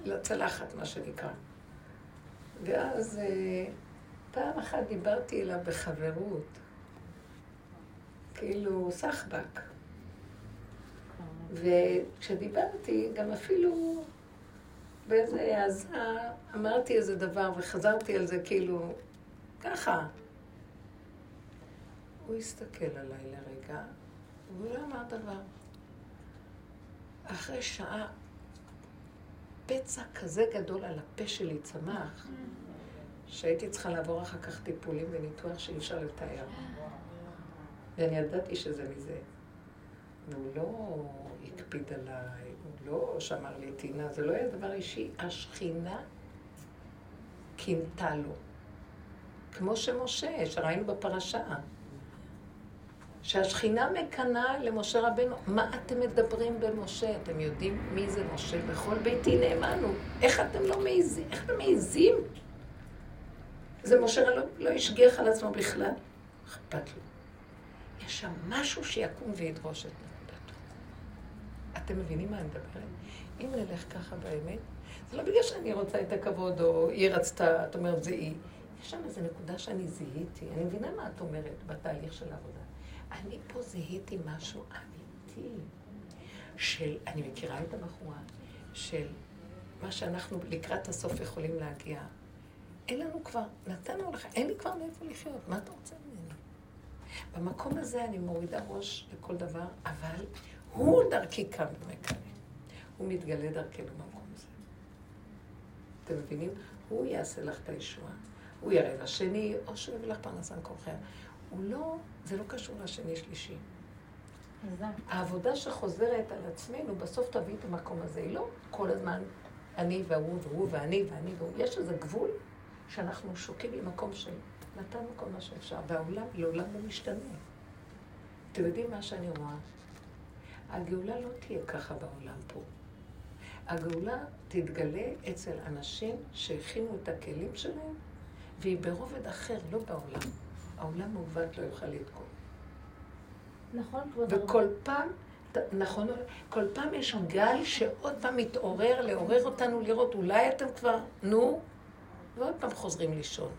לצלחת, מה שנקרא. ואז אה, פעם אחת דיברתי אליו בחברות, כאילו סחבק. וכשדיברתי, גם אפילו באיזה העזה, אמרתי איזה דבר וחזרתי על זה כאילו, ככה. הוא הסתכל עליי לרגע, והוא לא אמר דבר. אחרי שעה, פצע כזה גדול על הפה שלי צמח, שהייתי צריכה לעבור אחר כך טיפולים וניתוח שאי אפשר לתאר. ואני ידעתי שזה מזה. והוא לא הקפיד עליי, לא שמר לי טינה, זה לא היה דבר אישי. השכינה קינתה לו. כמו שמשה, שראינו בפרשה. שהשכינה מקנה למשה רבנו, מה אתם מדברים במשה? אתם יודעים מי זה משה? בכל ביתי נאמן הוא. איך אתם לא מעיזים? איך אתם מעיזים? זה משה לא, לא השגיח על עצמו בכלל. אכפת לו. יש שם משהו שיקום וידרוש את נקודתו. אתם מבינים מה אני מדברת? אם נלך ככה באמת, זה לא בגלל שאני רוצה את הכבוד, או היא רצתה, את אומרת, זה היא. יש שם איזו נקודה שאני זיהיתי. אני מבינה מה את אומרת בתהליך של העבודה. אני פה זיהיתי משהו אמיתי של, אני מכירה את הבחורה, של מה שאנחנו לקראת הסוף יכולים להגיע. אין לנו כבר, נתנו לך, אין לי כבר מאיפה לחיות, מה אתה רוצה ממני? במקום הזה אני מורידה ראש לכל דבר, אבל הוא דרכי קם ומקנא. הוא מתגלה דרכנו במקום הזה. אתם מבינים? הוא יעשה לך את הישועה. הוא יראה לשני, או שהוא יביא לך פרנסה במקום אחר. הוא לא, זה לא קשור לשני שלישי. העבודה שחוזרת על עצמנו, בסוף תביא את המקום הזה. היא לא כל הזמן אני והוא והוא ואני ואני והוא. יש איזה גבול שאנחנו שוקים ממקום של נתנו כל מה שאפשר, והעולם לעולם לא משתנה. אתם יודעים מה שאני רואה? הגאולה לא תהיה ככה בעולם פה. הגאולה תתגלה אצל אנשים שהכינו את הכלים שלהם, והיא ברובד אחר, לא בעולם. העולם מעוות לא יוכל לתקוע. נכון, כבוד הרב. וכל פעם, נכון, כל פעם יש גל שעוד פעם מתעורר, לעורר אותנו לראות, אולי אתם כבר, נו, ועוד פעם חוזרים לישון.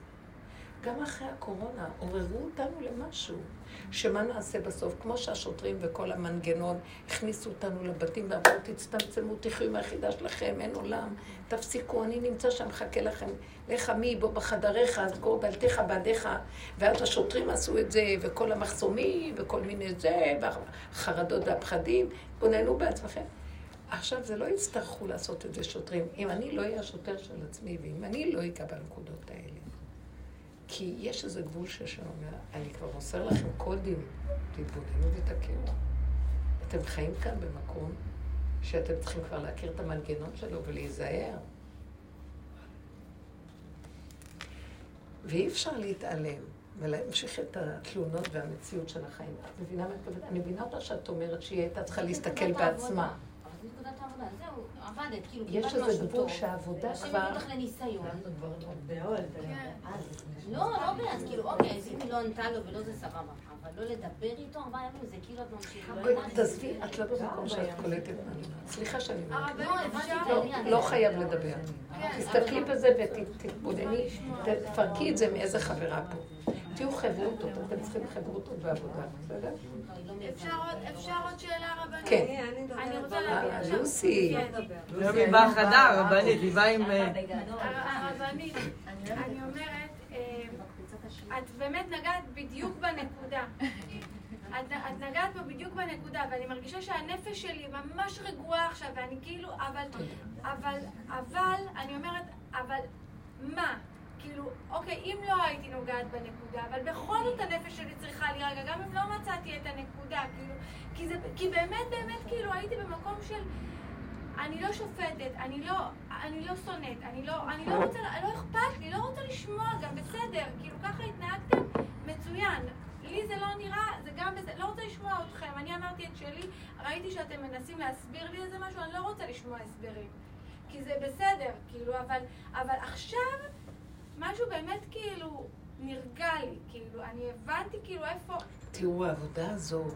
גם אחרי הקורונה, עוררו אותנו למשהו. שמה נעשה בסוף? כמו שהשוטרים וכל המנגנון הכניסו אותנו לבתים ואמרו, תצטמצמו, תחיו עם היחידה שלכם, אין עולם, תפסיקו, אני נמצא שם, מחכה לכם. לך מי, בוא בחדריך, סגור דלתיך בעדיך. ואז השוטרים עשו את זה, וכל המחסומים, וכל מיני זה, והחרדות והפחדים, בוננו בעצמכם. עכשיו, זה לא יצטרכו לעשות את זה שוטרים. אם אני לא אהיה השוטר של עצמי, ואם אני לא אגע בנקודות האלה, כי יש איזה גבול שיש לנו, אני כבר מוסר לכם כל דיון, תתבוננו ותכירו. אתם חיים כאן במקום שאתם צריכים כבר להכיר את המנגנון שלו ולהיזהר. ואי אפשר להתעלם ולהמשיך את התלונות והמציאות של החיים. את מבינה מה את מבינה אותה שאת אומרת שהיא הייתה צריכה להסתכל בעצמה. עבדת, כאילו, יש איזה גבול שהעבודה כבר... השם אותך לניסיון. לא, לא בעד, כאילו, אוקיי, אז אם היא לא ענתה לו ולא זה סבבה. אבל לא לדבר איתו ארבעה ימים, זה כאילו את ממשיכה. תעזבי, את לא במקום שאת קולטת מה אני אומרת. סליחה שאני אומרת. לא. לא חייב לדבר. תסתכלי בזה ותתבונני, תפרקי את זה מאיזה חברה פה. תהיו חברותות, אתם צריכים חברותות בעבודה, בסדר? אפשר עוד שאלה רבנית? כן. אני רוצה להגיד עכשיו. לוסי. יומי בחדר, רבנית, היא באה עם... הרבנית, אני אומרת, אה, את באמת נגעת בדיוק בנקודה. את, את נגעת פה בדיוק בנקודה, ואני מרגישה שהנפש שלי ממש רגועה עכשיו, ואני כאילו, אבל, אבל, אבל, אני אומרת, אבל מה? כאילו, אוקיי, אם לא הייתי נוגעת בנקודה, אבל בכל זאת הנפש שלי צריכה להירגע, גם אם לא מצאתי את הנקודה, כאילו, כי, זה, כי באמת, באמת, כאילו, הייתי במקום של... אני לא שופטת, אני לא, אני לא שונאת, אני לא, אני לא רוצה, לא אכפת לי, לא רוצה לשמוע גם, בסדר, כאילו ככה התנהגתם, מצוין. לי זה לא נראה, זה גם בסדר, לא רוצה לשמוע אתכם, אני אמרתי את שלי, ראיתי שאתם מנסים להסביר לי איזה משהו, אני לא רוצה לשמוע הסברים. כי זה בסדר, כאילו, אבל, אבל עכשיו, משהו באמת כאילו נרגע לי, כאילו, אני הבנתי כאילו איפה... תראו, העבודה הזאת,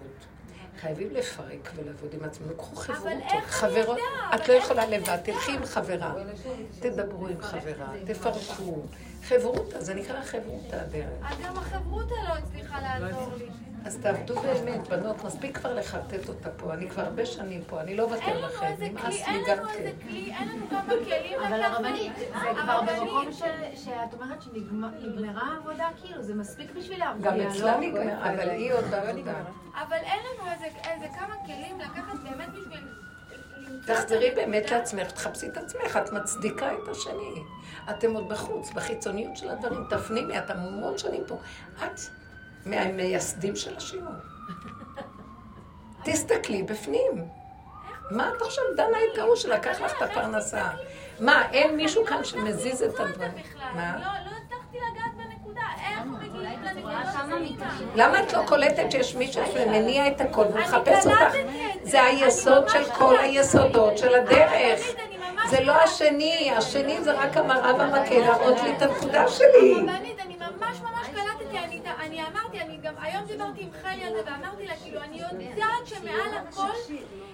חייבים לפרק ולעבוד עם עצמנו. קחו חברות. אבל איך חברות? את לא יכולה לבד, תלכי עם חברה. תדברו עם חברה, תפרקו. חברותה, זה נקרא חברותה הדרך. אז גם החברותה לא הצליחה לעזור לי. אז תעבדו באמת, בנות, מספיק כבר לחרטט אותה פה. אני כבר הרבה שנים פה, אני לא אין אוותר לנו לכם. נמאס לי אין גם לנו כן. איזה כלי, אין לנו כמה כלים אבל לקחת. הרבנית, זה כבר. במקום שאת אומרת שנגמרה העבודה, כאילו, זה מספיק בשביל להרגיע, גם לא? אצלה נגמר, אבל היא עוד בעבודה. אבל אין לנו איזה, כמה כלים לקחת באמת בשביל... תחזרי את באמת. לעצמך, תחפשי את עצמך, את מצדיקה את השני. אתם עוד בחוץ, בחיצוניות של הדברים, תפנימי, את המון שנים פה. את מהמייסדים של השיעור. תסתכלי בפנים. מה את עכשיו דנה את ההוא שלקח לך את הפרנסה? מה, אין מישהו כאן שמזיז את הדברים? מה? לא, לא הצלחתי לגעת בנקודה, איך מגיעים לנקודה. למה את לא קולטת שיש מישהו שמניע את הכל ומחפש אותך? זה. היסוד של כל. היסודות של הדרך. זה לא השני, השני זה רק המראה והמקל להראות לי את הנקודה שלי. אני ממש ממש קלטתי, אני, אני אמרתי, אני גם היום דיברתי עם חלי על זה ואמרתי לה, כאילו, אני יודעת שמעל הכל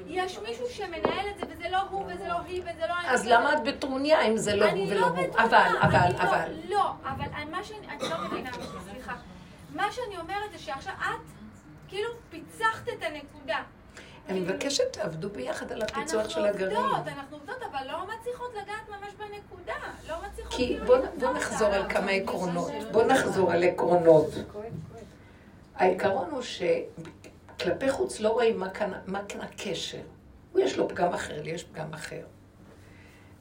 יש מישהו שמנהל את זה, וזה לא הוא, וזה לא היא, וזה לא אני. אז למה את בטרוניה אם זה לא הוא ולא לא הוא? אבל, אבל, לא- אבל. לא, אבל אני- מה שאני, את לא מבינה, סליחה. מה שאני אומרת זה שעכשיו את, כאילו, פיצחת את הנקודה. אני מבקשת תעבדו ביחד על הפיצוח של הגרעין. אנחנו עובדות, אנחנו עובדות, אבל לא מצליחות לגעת ממש בנקודה. לא מצליחות כי בוא. נחזור על כמה עקרונות. בוא נחזור על עקרונות. העיקרון הוא שכלפי חוץ לא רואים מה כאן, מה כאן הקשר. הוא יש לו פגם אחר, לי יש פגם אחר.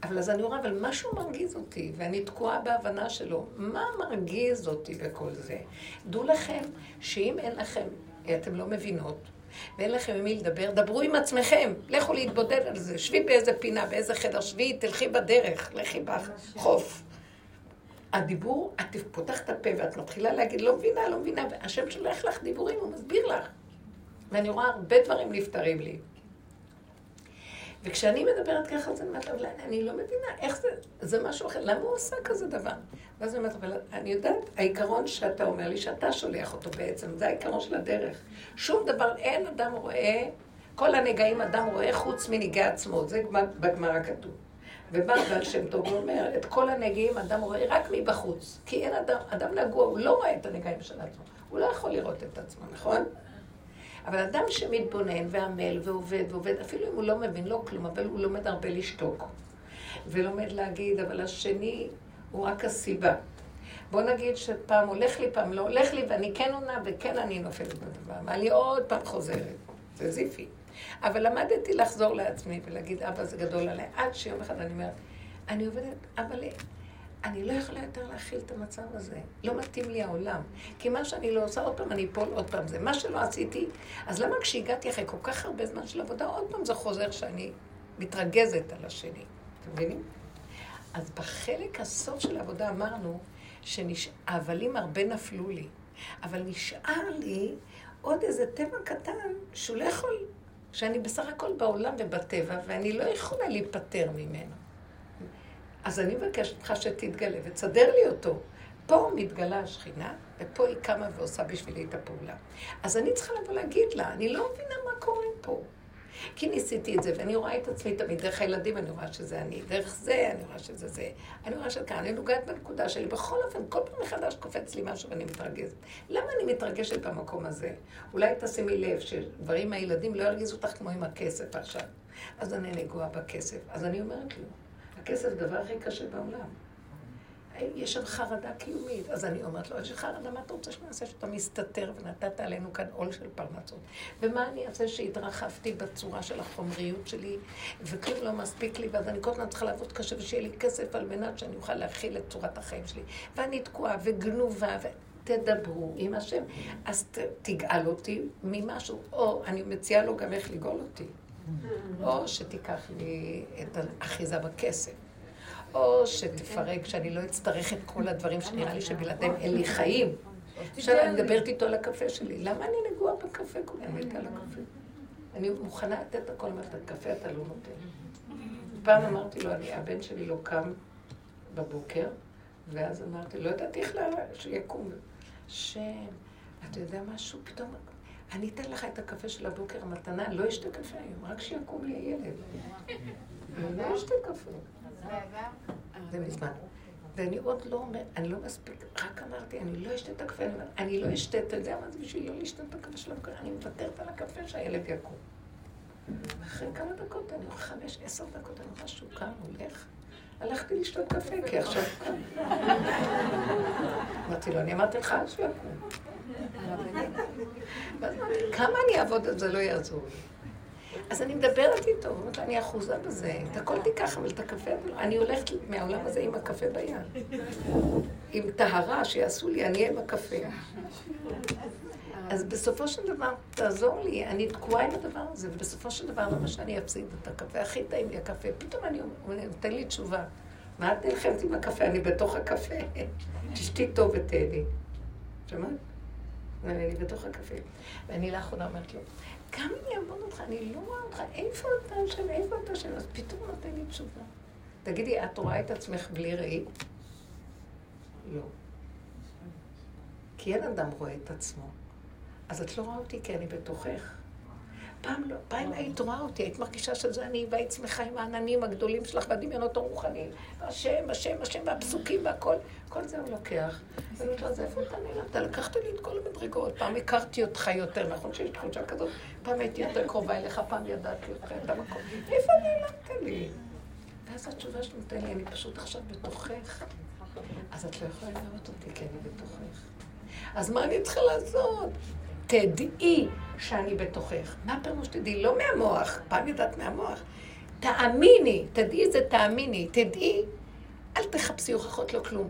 אבל אז אני רואה, אבל משהו מרגיז אותי, ואני תקועה בהבנה שלו. מה מרגיז אותי בכל זה? דעו לכם שאם אין לכם, אתם לא מבינות, ואין לכם עם מי לדבר, דברו עם עצמכם. לכו להתבודד על זה. שבי באיזה פינה, באיזה חדר, שבי, תלכי בדרך, לכי בחוף. הדיבור, את פותחת את הפה ואת מתחילה להגיד, לא מבינה, לא מבינה, והשם שולח לך דיבורים, הוא מסביר לך. ואני רואה הרבה דברים נפתרים לי. וכשאני מדברת ככה, אז אני אומרת, אבל אני לא מבינה, איך זה, זה משהו אחר, למה הוא עושה כזה דבר? ואז אני אומרת, אבל אני יודעת, העיקרון שאתה אומר לי, שאתה שולח אותו בעצם, זה העיקרון של הדרך. שום דבר, אין אדם רואה, כל הנגעים אדם רואה חוץ מנגעי עצמו, זה בגמרא כתוב. ובא בעל שם טוב ואומר, את כל הנגעים אדם רואה רק מבחוץ. כי אין אדם, אדם נגוע, הוא לא רואה את הנגעים של עצמו. הוא לא יכול לראות את עצמו, נכון? אבל אדם שמתבונן ועמל ועובד ועובד, אפילו אם הוא לא מבין לא כלום, אבל הוא לומד הרבה לשתוק. ולומד להגיד, אבל השני הוא רק הסיבה. בוא נגיד שפעם הולך לי, פעם לא הולך לי, ואני כן עונה וכן אני נופלת בדבר. ואני עוד פעם חוזרת. זה זיפי. אבל למדתי לחזור לעצמי ולהגיד, אבא זה גדול עליי. עד שיום אחד אני אומרת, אני עובדת, אבל אני לא יכולה יותר להכיל את המצב הזה. לא מתאים לי העולם. כי מה שאני לא עושה, עוד פעם אני אפול, עוד פעם זה. מה שלא עשיתי, אז למה כשהגעתי אחרי כל כך הרבה זמן של עבודה, עוד פעם זה חוזר שאני מתרגזת על השני. אתם מבינים? אז בחלק הסוף של העבודה אמרנו שהבלים הרבה נפלו לי, אבל נשאר לי עוד איזה טבע קטן שהוא לא יכול, שאני בסך הכל בעולם ובטבע, ואני לא יכולה להיפטר ממנו. אז אני מבקשת ממך שתתגלה ותסדר לי אותו. פה מתגלה השכינה, ופה היא קמה ועושה בשבילי את הפעולה. אז אני צריכה לבוא להגיד לה, אני לא מבינה מה קורה פה. כי ניסיתי את זה, ואני רואה את עצמי תמיד, דרך הילדים אני רואה שזה אני, דרך זה אני רואה שזה זה. אני רואה שכאן, אני נוגעת בנקודה שלי. בכל אופן, כל פעם מחדש קופץ לי משהו ואני מתרגזת. למה אני מתרגשת במקום הזה? אולי תשימי לב שדברים מהילדים לא ירגיזו אותך כמו עם הכסף עכשיו. אז אני נגועה בכסף. אז אני אומרת לו, הכסף זה הדבר הכי קשה בעולם. יש שם חרדה קיומית. אז אני אומרת לו, יש חרדה, מה אתה רוצה שנעשה שאתה מסתתר ונתת עלינו כאן עול של פרנסות? ומה אני אעשה שהתרחבתי בצורה של החומריות שלי, וכלום לא מספיק לי, ואז אני כל הזמן צריכה לעבוד קשה ושיהיה לי כסף על מנת שאני אוכל להכיל את צורת החיים שלי. ואני תקועה וגנובה, ו... תדברו עם השם, אז תגאל אותי ממשהו, או אני מציעה לו גם איך לגאול אותי, או שתיקח לי את האחיזה בכסף. או שתפרק, שאני לא אצטרך את כל הדברים שנראה לי שבלעדיהם אין לי חיים. עכשיו אני מדברת איתו על הקפה שלי. למה אני נגועה בקפה כל הזמן על הקפה? אני מוכנה לתת הכל, אומרת, הקפה אתה לא נותן. פעם אמרתי לו, הבן שלי לא קם בבוקר, ואז אמרתי, לא ידעתי איך שיקום. שם, אתה יודע משהו? פתאום, אני אתן לך את הקפה של הבוקר, המתנה, לא אשתה קפה היום, רק שיקום לי הילד. לא אשתה קפה. זה מזמן. ואני עוד לא אומרת, אני לא מספיק, רק אמרתי, אני לא אשתה את הקפה, אני לא אשתה, אתה יודע מה זה בשביל לא לשתות את הקפה של הבקר, אני מוותרת על הקפה שהילד יקום. אחרי כמה דקות, אני אוכל חמש, עשר דקות, אני רואה שהוא קם, הולך. הלכתי לשתות קפה, כי עכשיו. אמרתי לו, אני אמרתי לך, שהוא יקום. כמה אני אעבוד על זה, לא יעזור לי. אז אני מדברת איתו, אני אחוזה בזה, את הכל תיקח, אבל את הקפה, אני הולכת מהעולם הזה עם הקפה ביד. עם טהרה שיעשו לי, אני אהיה עם הקפה. אז בסופו של דבר, תעזור לי, אני תקועה עם הדבר הזה, ובסופו של דבר, למה שאני אפסיד את הקפה? הכי טעים לי הקפה. פתאום אני נותן לי תשובה. מה את נלחמת עם הקפה? אני בתוך הקפה. תשתי טוב ותהני. שמעת? אני בתוך הקפה. ואני לאחרונה אומרת לו, גם אם יעבוד אותך, אני לא רואה אותך, איפה אתה שם, איפה אתה שם? אז פתאום נותן לי תשובה. תגידי, את רואה את עצמך בלי ראי? לא. כי אין אדם רואה את עצמו. אז את לא רואה אותי כי אני בתוכך. פעם לא, פעם היית רואה אותי, היית מרגישה שזה אני, והיית שמחה עם העננים הגדולים שלך והדמיונות הרוחניים, והשם, השם, השם, והפסוקים והכל, כל זה הוא לוקח. ואני אומרת לו, אז איפה אתה נעלמת? לקחת לי את כל המדרגות. פעם הכרתי אותך יותר, נכון שיש תחושה כזאת? פעם הייתי יותר קרובה אליך, פעם ידעתי אותך, את המקום. איפה נעלמת לי? ואז התשובה שאתה נותן לי, אני פשוט עכשיו בתוכך. אז את לא יכולה לראות אותי, כי אני בתוכך. אז מה אני צריכה לעשות? תדעי שאני בתוכך. מה הפירוש תדעי? לא מהמוח, פעם ידעת מהמוח. תאמיני, תדעי זה תאמיני, תדעי, אל תחפשי הוכחות, לא כלום.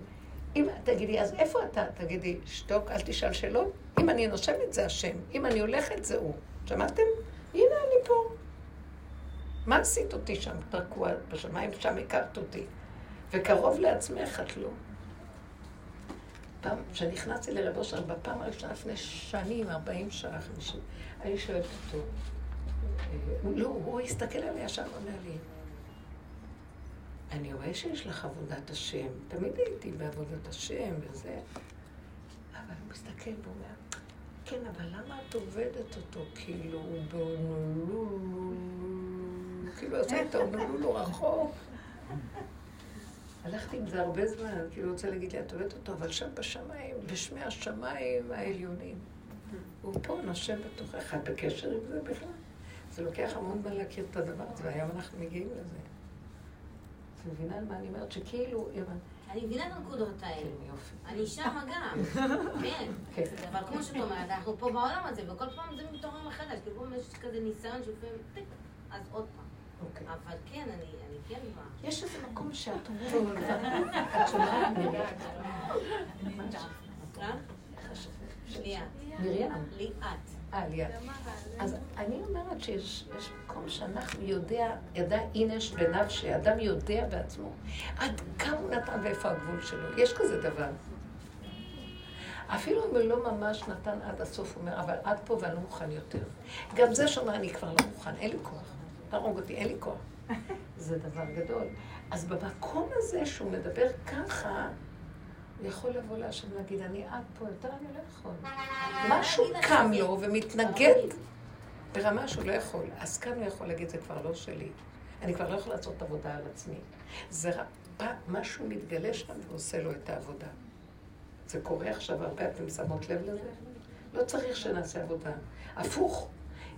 אם תגידי, אז איפה אתה? תגידי, שתוק, אל תשאל שאלות. אם אני נושמת זה השם, אם אני הולכת זה הוא. שמעתם? הנה אני פה. מה עשית אותי שם, תקוע בשמיים, שם הכרת אותי. וקרוב לעצמך את לא. פעם, כשנכנסתי לרב אושר, בפעם הראשונה לפני שנים, 40 שעה, 50, אני שואלת אותו, אה, לא, הוא הסתכל עליה ישר ואומר לי, אני רואה שיש לך עבודת השם, תמיד הייתי בעבודת השם וזה, אבל הוא מסתכל ואומר, כן, אבל למה את עובדת אותו? כאילו, באונולולו, כאילו עושה את האונולולו רחוק. הלכתי עם זה הרבה זמן, כאילו רוצה להגיד לי, את אוהבת אותו, אבל שם בשמיים, בשמי השמיים העליונים. הוא פה נושם בתוכך, את בקשר עם זה בכלל. זה לוקח המון זמן להכיר את הדבר הזה, והיום אנחנו מגיעים לזה. את מבינה על מה אני אומרת? שכאילו. אני מבינה את הנקודות האלה. כן. אני שמה גם, כן. כן. אבל כמו שאת אומרת, אנחנו פה בעולם הזה, וכל פעם זה מתעורר מחדש, כאילו יש כזה ניסיון שלפעמים, טיק, אז עוד פעם. אוקיי. אבל כן, אני אני כן באה. יש איזה מקום שאת אומרת, את שומעת מרים? אה? ליאת. מרים? ליאת. אה, ליאת. אז אני אומרת שיש יש מקום שאנחנו יודע, ידע אינש בנפשי, אדם יודע בעצמו עד כמה הוא נתן ואיפה הגבול שלו. יש כזה דבר. אפילו אם הוא לא ממש נתן עד הסוף, הוא אומר, אבל עד פה ואני לא מוכן יותר. גם זה שאומר, אני כבר לא מוכן, אין לי כוח. תהרוג אותי, אין לי כוח. זה דבר גדול. אז במקום הזה שהוא מדבר ככה, הוא יכול לבוא להשם ולהגיד, אני עד פה, יותר אני לא יכול. משהו קם לו ומתנגד ברמה שהוא לא יכול. אז כאן הוא יכול להגיד, זה כבר לא שלי. אני כבר לא יכול לעשות עבודה על עצמי. זה משהו מתגלה שם ועושה לו את העבודה. זה קורה עכשיו הרבה, אתם שמות לב לזה? לא צריך שנעשה עבודה. הפוך,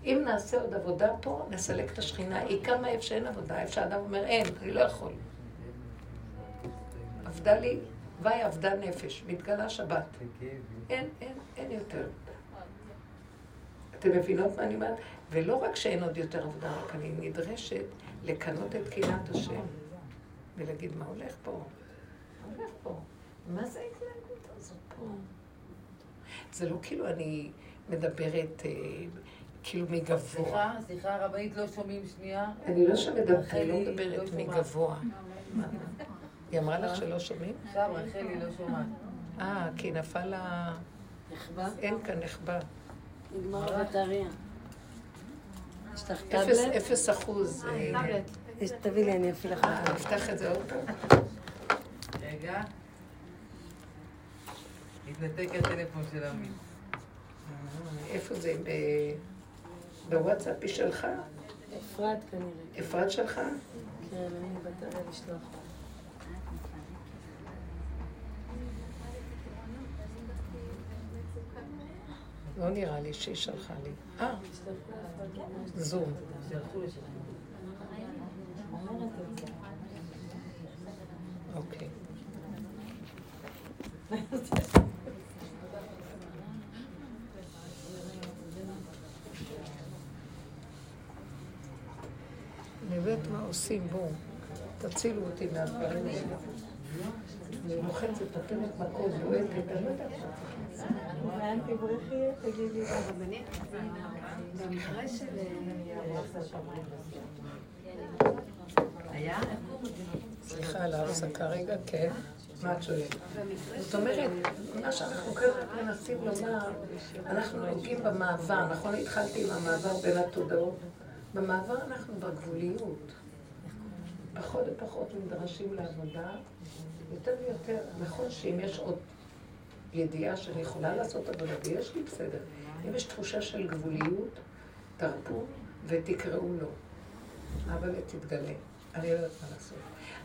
אם נעשה עוד עבודה פה, נסלק את השכינה. היא קמה איפה שאין עבודה, איפה שאדם אומר, אין, אני לא יכול. עבדה לי, ויהי עבדה נפש, מתגלה שבת. אין, אין, אין יותר. אתם מבינות מה אני אומרת? ולא רק שאין עוד יותר עבודה, רק אני נדרשת לקנות את קהילת השם ולהגיד מה הולך פה. מה הולך פה? מה זה ההתנהגות הזאת פה? זה לא כאילו אני מדברת אה, כאילו מגבוה. סליחה, סליחה, הרבנית, לא שומעים שנייה? אני לא שמדברת, אני לא מדברת לא שומעת. מגבוה. היא אמרה לך שלא שומעים? עכשיו רחלי לא שומעת. אה, כי נפל ה... נחבא? אין כאן נחבא. נגמר הבטריה. יש לך אפס, טאבלט? אפס אחוז. אה, יש, תביא לי, אני אפעיל לך. אה, נפתח את זה עוד פעם. רגע. התנתק הטלפון של עמית. אה, איפה זה? בוואטסאפ היא שלך? אפרת כנראה. אפרת שלך? כן, אני בטריה לשלוח. לא נראה לי שהיא שלחה לי. אה, זום. אוקיי. אני יודעת מה עושים, בואו, תצילו אותי מהדברים האלה. אני לוחצת, נותנת מכות, לוהטת, אני לא יודעת מה. תגידי. הרבנית, במקרה של... היה? סליחה על ההפסקה רגע, כן. מה את שואלת? זאת אומרת, מה שאנחנו כאן מנסים לומר, אנחנו נוגעים במעבר, נכון? התחלתי עם המעבר בין התודעות. במעבר אנחנו בגבוליות. פחות ופחות נדרשים לעבודה, יותר ויותר. נכון שאם יש עוד ידיעה שאני יכולה לעשות עבודה, ויש לי בסדר. אם יש תחושה של גבוליות, תרפו ותקראו לו. אבל תתגלה. אני לא יודעת מה לעשות.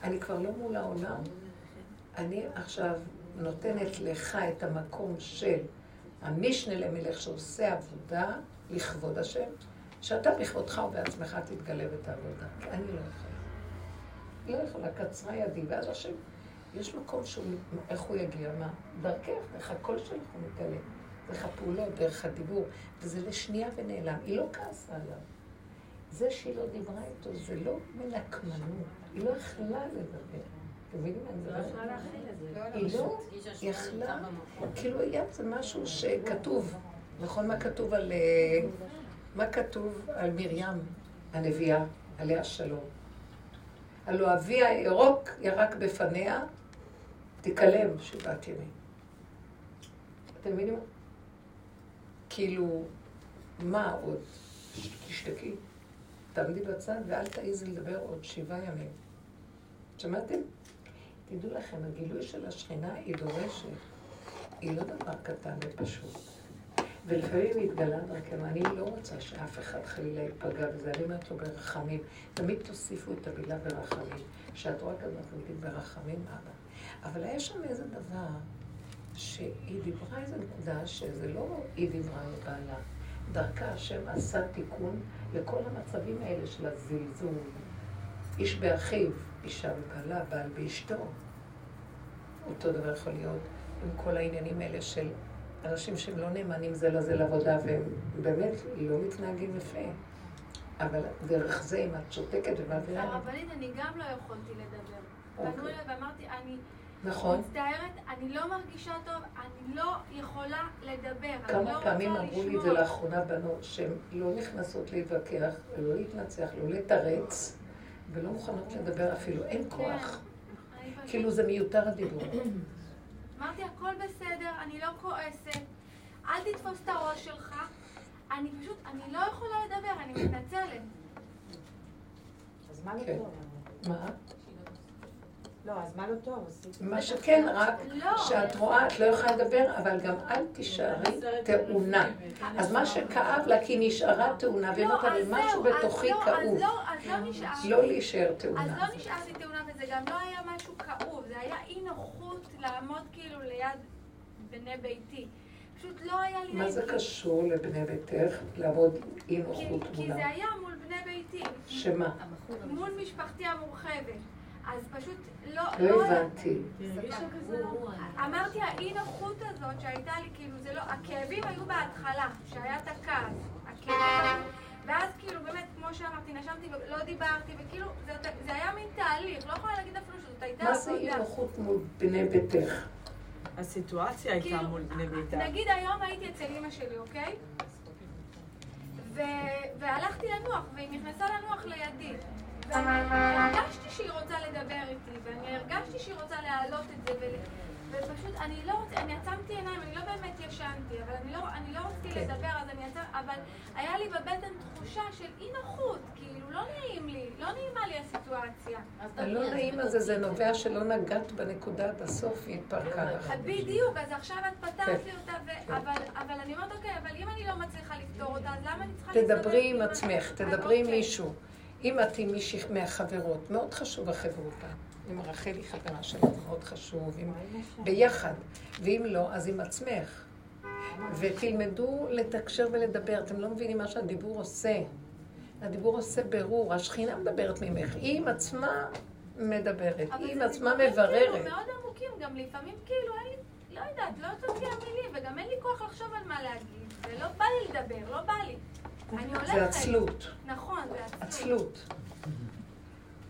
אני כבר לא מול העולם. אני עכשיו נותנת לך את המקום של המשנה למלך שעושה עבודה לכבוד השם, שאתה בכבודך ובעצמך תתגלה ותעבודה. כי אני לא יכולה. לא יכולה, קצרה ידי, ואז השם, יש מקום שהוא, איך הוא יגיע? מה? דרכך, דרך הקול שלך הוא מתגלה. דרך הפעולות, דרך הדיבור, וזה לשנייה ונעלם. היא לא כעסה עליו. זה שהיא לא דיברה איתו, זה לא מנקמנות. היא לא יכלה לדבר. אתם מבינים מה אני מדברת? היא לא יכלה, כאילו היה זה משהו שכתוב, נכון מה כתוב על, אה, מה כתוב על מרים הנביאה, עליה שלום. הלא אביה ירוק ירק בפניה, תיכלם שבעת ימים. אתם מבינים? כאילו, מה עוד? תשתקי. תעמדי בצד ואל תעיזי לדבר עוד שבעה ימים. שמעתם? תדעו לכם, הגילוי של השכינה היא דורשת, היא לא דבר קטן ופשוט. ולפעמים מתגלה דרכנו. אני לא רוצה שאף אחד חלילה ייפגע בזה, אני אומרת לו ברחמים. תמיד תוסיפו את המילה ברחמים. כשאת רואה כזאת, תמיד ברחמים, אבא. אבל היה שם איזה דבר, שהיא דיברה איזו נקודה שזה לא היא דיברה לבעלה. דרכה השם עשה תיקון לכל המצבים האלה של הזלזול. איש באחיו, אישה בבעלה, בעל באשתו. אותו דבר יכול להיות עם כל העניינים האלה של אנשים שהם לא נאמנים זה לזה לעבודה והם באמת לא מתנהגים יפה. אבל דרך זה, אם את שותקת ומעבירה... הרבנית, אני גם לא יכולתי לדבר. אוקיי. פנו אליי ואמרתי, אני נכון. מצטערת, אני לא מרגישה טוב, אני לא יכולה לדבר, לא כמה רוצה פעמים אמרו לי את זה. לאחרונה בנות, שהן לא נכנסות להתווכח, לא להתנצח, לא לתרץ, ולא מוכנות לדבר אפילו, אין כוח. אני פשוט- כאילו זה מיותר הדיבור. אמרתי, הכל בסדר, אני לא כועסת, אל תתפוס את הראש שלך. אני פשוט, אני לא יכולה לדבר, אני מתנצלת. אז מה לא? מה? לא, אז מה לא טוב? מה שכן, רק לא. שאת רואה, את לא יכולה לדבר, אבל גם אל תישארי טעונה. אז מה שכאב לה, כי היא נשארה טעונה, והיא אומרת, לא, אז משהו אז בתוכי לא, אז כאוב. לא, אז לא. לא להישאר אז טעונה. לא נשארתי טעונה, וזה גם לא היה משהו כאוב, זה היה אי נוחות לעמוד כאילו ליד בני ביתי. פשוט לא היה לי... מה זה. קשור לבני ביתך, לעבוד אי כי- נוחות כי מולה? זה היה מול בני ביתי, שמה? מול משפחתי המורחבת. אז פשוט לא... לא הבנתי. אמרתי, האי נוחות הזאת שהייתה לי, כאילו זה לא, הכאבים היו בהתחלה, שהיה את הכעס, הכאבים, ואז כאילו באמת, כמו שאמרתי, נשמתי ולא דיברתי, וכאילו, זה, זה היה מין תהליך, לא יכולה להגיד אפילו שזאת הייתה מה זה אי עבודה. נוחות מול בני ביתך? הסיטואציה הייתה כאילו, מול בני ביתה. נגיד היום הייתי אצל אימא שלי, אוקיי? והלכתי לנוח, והיא נכנסה לנוח לידי. והרגשתי שהיא רוצה לדבר איתי, ואני הרגשתי שהיא רוצה להעלות את זה, ול... ופשוט אני לא רוצה, אני עצמתי עיניים, אני לא באמת ישנתי, אבל אני לא, אני לא רציתי כן. לדבר, אז אני עצמתי, אבל היה לי בבטן תחושה של אי נוחות, כאילו, לא נעים לי, לא נעימה לי הסיטואציה. הלא נעים הזה זה נובע שלא נגעת בנקודה עד הסוף, היא התפרקה לך. בדיוק, אז עכשיו את פתרת כן. לי אותה, ו... אבל, אבל אני אומרת, אוקיי, אבל אם אני לא מצליחה לפתור אותה, אז למה אני צריכה להסתובב תדברי עם עצמך, תדברי עם. מישהו. אם את עם מישהי מהחברות, מאוד חשוב החברותה. עם רחלי חברה שלך, מאוד חשוב, עם... ביחד. ואם לא, אז עם עצמך. ותלמדו לתקשר ולדבר. אתם לא מבינים מה שהדיבור עושה. הדיבור עושה ברור, השכינה מדברת ממך, היא עם עצמה מדברת, אבל היא עם זה עצמה דיבורים מבררת. כאילו מאוד עמוקים, גם לפעמים כאילו אין לי, לא יודעת, לא יוצאות לי המילים, וגם אין לי כוח לחשוב על מה להגיד, ולא בא לי לדבר, לא בא לי. זה עצלות, נכון, זה עצלות.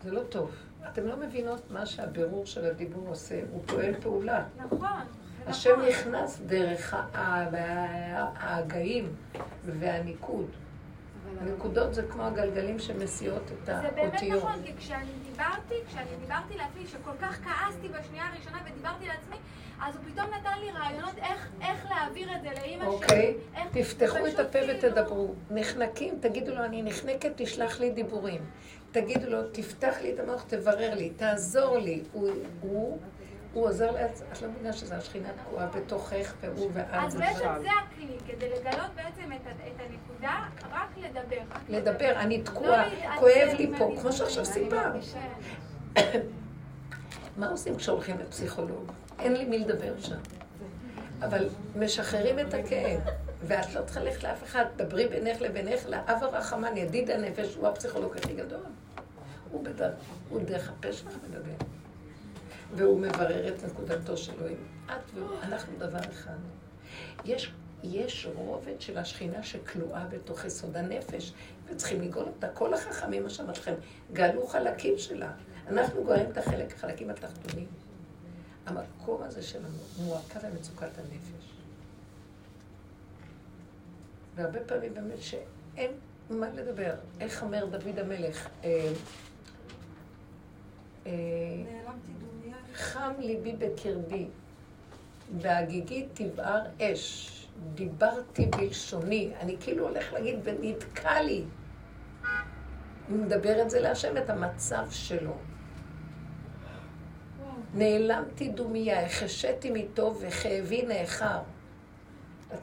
זה לא טוב. אתם לא מבינות מה שהבירור של הדיבור עושה, הוא פועל פעולה. נכון. זה השם נכון. נכנס דרך ההגאים והניקוד. הנקודות זה כמו הגלגלים שמסיעות את זה באמת האותיות. נכון, כי כשאני דיברתי, כשאני דיברתי לעצמי, שכל כך כעסתי בשנייה הראשונה ודיברתי לעצמי, אז הוא פתאום נתן לי רעיונות איך, איך להעביר את זה לאימא שלי. אוקיי? תפתחו את הפה כאילו- ותדברו. נחנקים, תגידו לו, אני נחנקת, תשלח לי דיבורים. תגידו לו, תפתח לי את המוח, תברר לי, תעזור לי. הוא, הוא, הוא עוזר לעצ... את לא מבינה שזו השכינה תקועה בתוכך, והוא ואת. אז בעצם זה הכלי, כדי לגלות בעצם את, הנקודה, רק לדבר. לדבר, אני לא תקועה, כואב לי פה. כמו שעכשיו סיפרת. מה עושים כשהולכים לפסיכולוג? אין לי מי לדבר שם. אבל משחררים את הכאב, ואת לא צריכה ללכת לאף אחד, דברי בינך לבינך, לאב הרחמן, ידיד הנפש, הוא הפסיכולוג הכי גדול. הוא, בדרך, הוא דרך הפה שלך מדבר. והוא מברר את נקודתו שלו. אם את והוא, אנחנו דבר אחד. יש, יש רובד של השכינה שכלואה בתוך יסוד הנפש, וצריכים לגאול אותה. כל החכמים, שאמרתי לכם, גאלו חלקים שלה. אנחנו גואלים את החלק, החלקים התחתונים. המקום הזה שלנו מועקה במצוקת הנפש. והרבה פעמים באמת שאין מה לדבר. איך אומר דוד המלך? אה, אה, חם ליבי בקרבי, בהגיגי תבער אש. דיברתי בלשוני. אני כאילו הולך להגיד, ונתקע לי. הוא מדבר את זה להשם, את המצב שלו. נעלמתי דומיה, החשיתי מטוב וכאבי נאחר.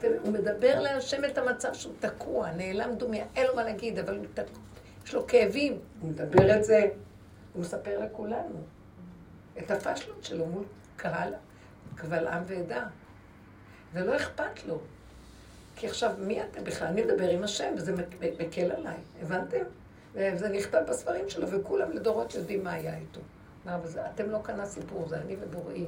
הוא מדבר להשם את המצב שהוא תקוע, נעלם דומיה, אין לו מה להגיד, אבל הוא תקוע, יש לו כאבים. הוא מדבר את זה, הוא מספר לכולנו. את הפשלות שלו מול קהל, קבל עם ועדה. זה לא אכפת לו. כי עכשיו, מי אתם בכלל? אני מדבר עם השם, וזה מק- מקל עליי, הבנתם? וזה נכתב בספרים שלו, וכולם לדורות יודעים מה היה איתו. מה, אבל זה, אתם לא כאן הסיפור, זה אני ובוראי.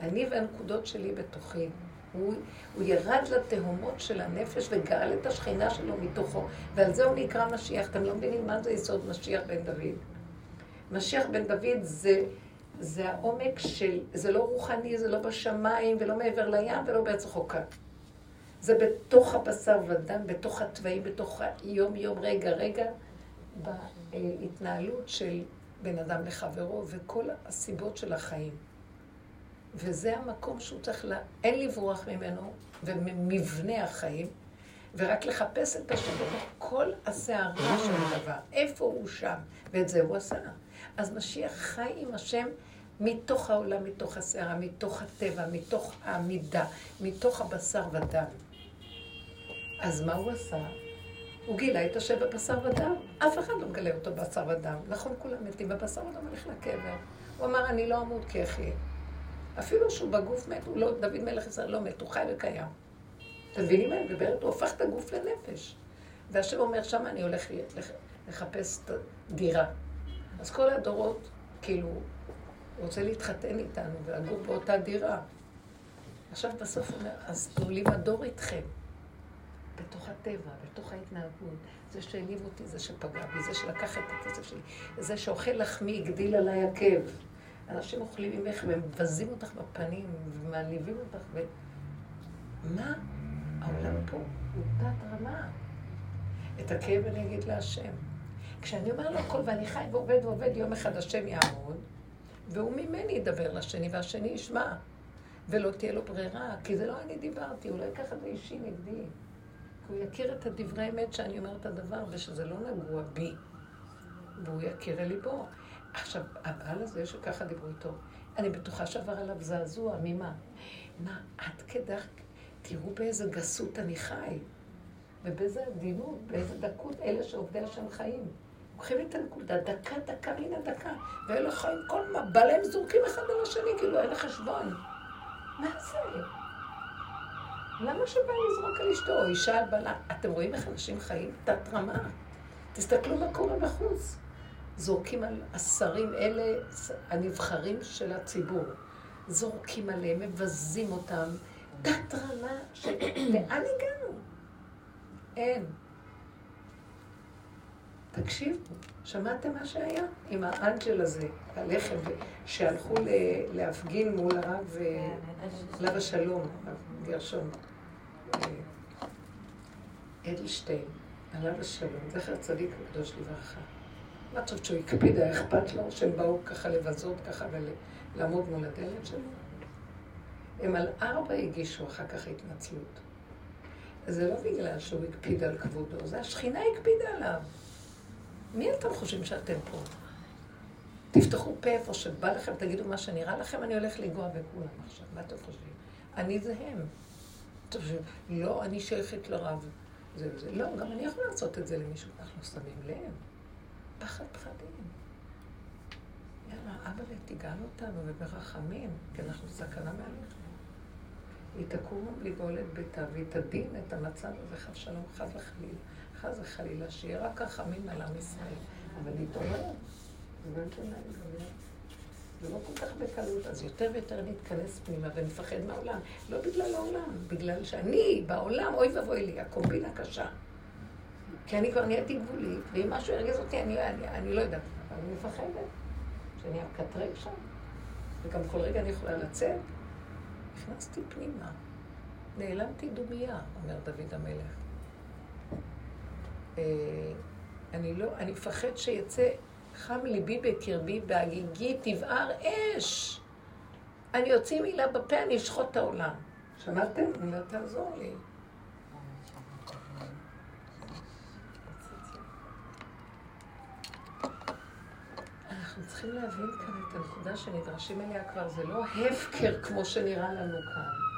אני והנקודות שלי בתוכי. הוא, הוא ירד לתהומות של הנפש וגאל את השכינה שלו מתוכו, ועל זה הוא נקרא משיח. אתם לא מבינים מה זה יסוד משיח בן דוד. משיח בן דוד זה, זה העומק של, זה לא רוחני, זה לא בשמיים ולא מעבר לים ולא בארץ רחוקה. זה בתוך הבשר ודם, בתוך התוואים, בתוך היום-יום, רגע-רגע, בהתנהלות של בן אדם לחברו וכל הסיבות של החיים. וזה המקום שהוא צריך, לה... אין לברוח ממנו וממבנה החיים, ורק לחפש את השם כל הסערה של הדבר. איפה הוא שם? ואת זה הוא עשה. אז משיח חי עם השם מתוך העולם, מתוך הסערה, מתוך הטבע, מתוך העמידה, מתוך הבשר ודם. אז מה הוא עשה? הוא גילה את השם בבשר ודם. אף אחד לא מגלה אותו בבשר ודם. נכון, כולם מתים בבשר ודם, הולך לקבר. הוא אמר, אני לא אמות כי אחיה. אפילו שהוא בגוף מת, הוא לא, דוד מלך ישראל לא מת, הוא חי וקיים. אתם מבינים מה אני מדברת? הוא הפך את הגוף לנפש. והשם אומר, שם אני הולך לחפש את הדירה. אז כל הדורות, כאילו, רוצה להתחתן איתנו ולגור באותה דירה. עכשיו בסוף הוא אומר, אז תנו לי מדור איתכם. בתוך הטבע, בתוך ההתנהגות. זה שהניב אותי, זה שפגע בי, זה שלקח את הכסף שלי, זה שאוכל לחמי, הגדיל עליי עקב. אנשים אוכלים ממך ומבזים אותך בפנים ומעליבים אותך ו... מה? העולם פה הוא תת רמה. את הכאב אני אגיד להשם. כשאני אומר לו הכל ואני חי ועובד ועובד, יום אחד השם יעמוד, והוא ממני ידבר לשני והשני ישמע. ולא תהיה לו ברירה, כי זה לא אני דיברתי, הוא לא ייקח את זה אישי נגדי. הוא יכיר את הדברי אמת שאני אומרת את הדבר, ושזה לא נגוע בי. והוא יכיר אל ליבו. עכשיו, הבעל הזה שככה דיברו איתו, אני בטוחה שעבר עליו זעזוע, ממה? מה, עד כדי, תראו באיזה גסות אני חי, ובאיזה עדינות, באיזה דקות אלה שעובדי השם חיים. לוקחים את הנקודה, דקה, דקה, הנה דקה, ואלה חיים, כל מה, בא להם זורקים אחד על השני, כאילו אין לחשבון. מה זה? למה שבא לזרוק על אשתו, או אישה על בעלה? אתם רואים איך אנשים חיים? תת רמה. תסתכלו מה קורה בחוץ. זורקים על השרים, אלה הנבחרים של הציבור. זורקים עליהם, מבזים אותם. תת רמה של... לאן הגענו? אין. תקשיבו, שמעתם מה שהיה עם האנג'ל הזה, הלחם, שהלכו להפגין מול הרב עליו השלום, גרשון. אדלשטיין, עליו השלום, זכר צדיק וקדוש לברכה. מה טוב שהוא הקפיד, היה אכפת לו שהם באו ככה לבזות ככה ולעמוד מול הדלת שלו? הם על ארבע הגישו אחר כך התנצלות. זה לא בגלל שהוא הקפיד על כבודו, זה השכינה הקפידה עליו. מי אתם חושבים שאתם פה? תפתחו פה איפה שבא לכם, תגידו מה שנראה לכם, אני הולך לנגוע בכולם עכשיו. מה אתם חושבים? אני זה הם. טוב, לא, אני שייכת לרב. זה וזה. לא, גם אני יכול לעשות את זה למישהו. אנחנו שמים לב. פחד פחדים. יאללה, אבא תגאל אותנו וברחמים, כי אנחנו סכנה מעליך. היא תקום לגאול את ביתה, והיא תדין את המצב הזה, חס שלום, חס וחלילה. חס וחלילה, שיהיה רק רחמים על עם ישראל. אבל להתעורר. זה לא כל כך בקלות, אז יותר ויותר נתכנס פנימה ונפחד מהעולם. לא בגלל העולם, בגלל שאני בעולם, אוי ואבוי לי, הקומבינה קשה. כי אני כבר נהייתי גבולית, ואם משהו ירגיז אותי, אני, אני, אני לא יודעת, אבל אני מפחדת שאני אקטרג שם, וגם כל רגע אני יכולה לצאת. נכנסתי פנימה, נעלמתי דומייה, אומר דוד המלך. אה, אני לא, אני מפחד שיצא חם ליבי בקרבי, בהגיגי תבער אש. אני אוציא מילה בפה, אני אשחוט את העולם. שמעתם? אני אומרת, תעזור לי. אנחנו צריכים להבין כאן את הנקודה שנדרשים אליה כבר, זה לא הפקר כמו שנראה לנו כאן.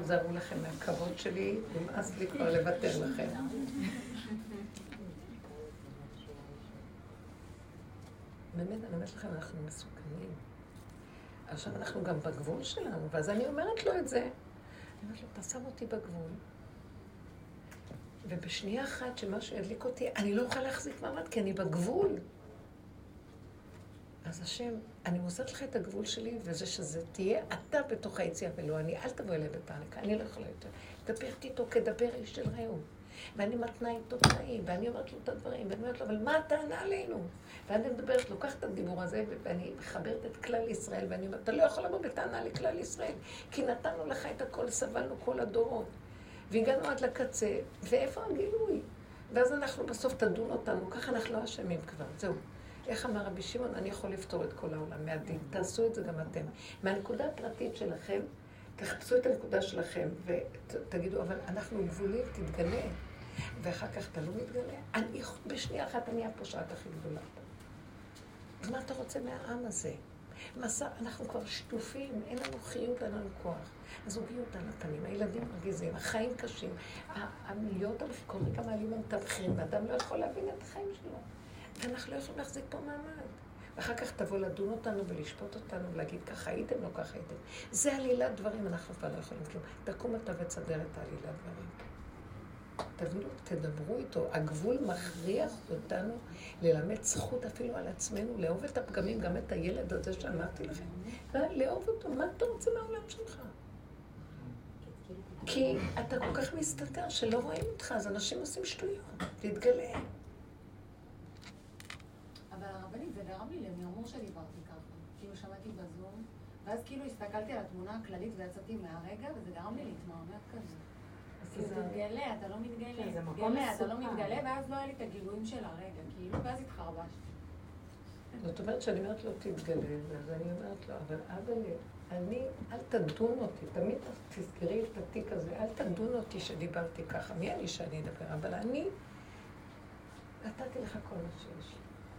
תזהרו לכם מהכבוד שלי, נמאס לי כבר לוותר לכם. באמת, אני אומרת לכם, אנחנו מסוכנים. עכשיו אנחנו גם בגבול שלנו, ואז אני אומרת לו את זה. אני אומרת לו, אתה שם אותי בגבול, ובשנייה אחת שמשהו ידליק אותי, אני לא אוכל להחזיק מעמד, כי אני בגבול. אז השם, אני מוסרת לך את הגבול שלי, וזה שזה תהיה אתה בתוך היציאה ולא אני. אל תבוא אליי בפאניקה, אני לא יכולה יותר. דברת איתו כדבר איש של רעהו. ואני מתנה איתו תנאים, ואני אומרת לו את הדברים, ואני אומרת לו, אבל מה הטענה עלינו? ואני מדברת, לוקחת את הדיבור הזה, ואני מחברת את כלל ישראל, ואני אומרת, אתה לא יכול לבוא בטענה לכלל ישראל, כי נתנו לך את הכל, סבלנו כל הדורות. והגענו עד לקצה, ואיפה הגילוי? ואז אנחנו בסוף תדון אותנו, ככה אנחנו לא אשמים כבר, זהו. איך אמר רבי שמעון, אני יכול לפתור את כל העולם מהדין. תעשו את זה גם אתם. מהנקודה הפרטית שלכם, תחפשו את הנקודה שלכם ותגידו, אבל אנחנו גבולים, תתגלה. ואחר כך אתה לא מתגלה. אני, בשנייה אחת אני הפושעת הכי גדולה. מה אתה רוצה מהעם הזה? מסע, אנחנו כבר שטופים, אין לנו חיות, אין לנו כוח. הזוגיות על הפנים, הילדים מרגיזים, החיים קשים, המיליות כל רגע מעלים לנו את המחירים, ואדם לא יכול להבין את החיים שלו. ואנחנו לא יכולים להחזיק פה מעמד. ואחר כך תבוא לדון אותנו ולשפוט אותנו ולהגיד ככה הייתם, לא ככה הייתם. זה עלילת דברים, אנחנו כבר לא יכולים כלום. תקום אתה ותסדר את העלילת דברים. תבינו, תדברו איתו. הגבול מכריח אותנו ללמד זכות אפילו על עצמנו, לאהוב את הפגמים, גם את הילד הזה שאמרתי לכם. לאהוב אותו, מה אתה רוצה מהעולם שלך? כי אתה כל כך מסתתר שלא רואים אותך, אז אנשים עושים שטויות. תתגלה. אבל הרבנית, זה גרם לי למרמור שדיברתי ככה. כאילו שמעתי בזום, ואז כאילו הסתכלתי על התמונה הכללית ויצאתי מהרגע, וזה גרם לי להתמרמר כזה. כאילו, תתגלה, אתה לא מתגלה, כן, זה מקום תתגלה, אתה לא. מתגלה, ואז לא היה לי את הגילויים של הרגע, כאילו, ואז התחרבשתי. זאת אומרת שאני אומרת לו, תתגלה, אז אני אומרת לו, אבל אבל אני, אל תדון אותי, תמיד תזכרי את התיק הזה, אל תדון אותי שדיברתי ככה, מי אני שאני אדבר? אבל אני נתתי לך כל מה שיש.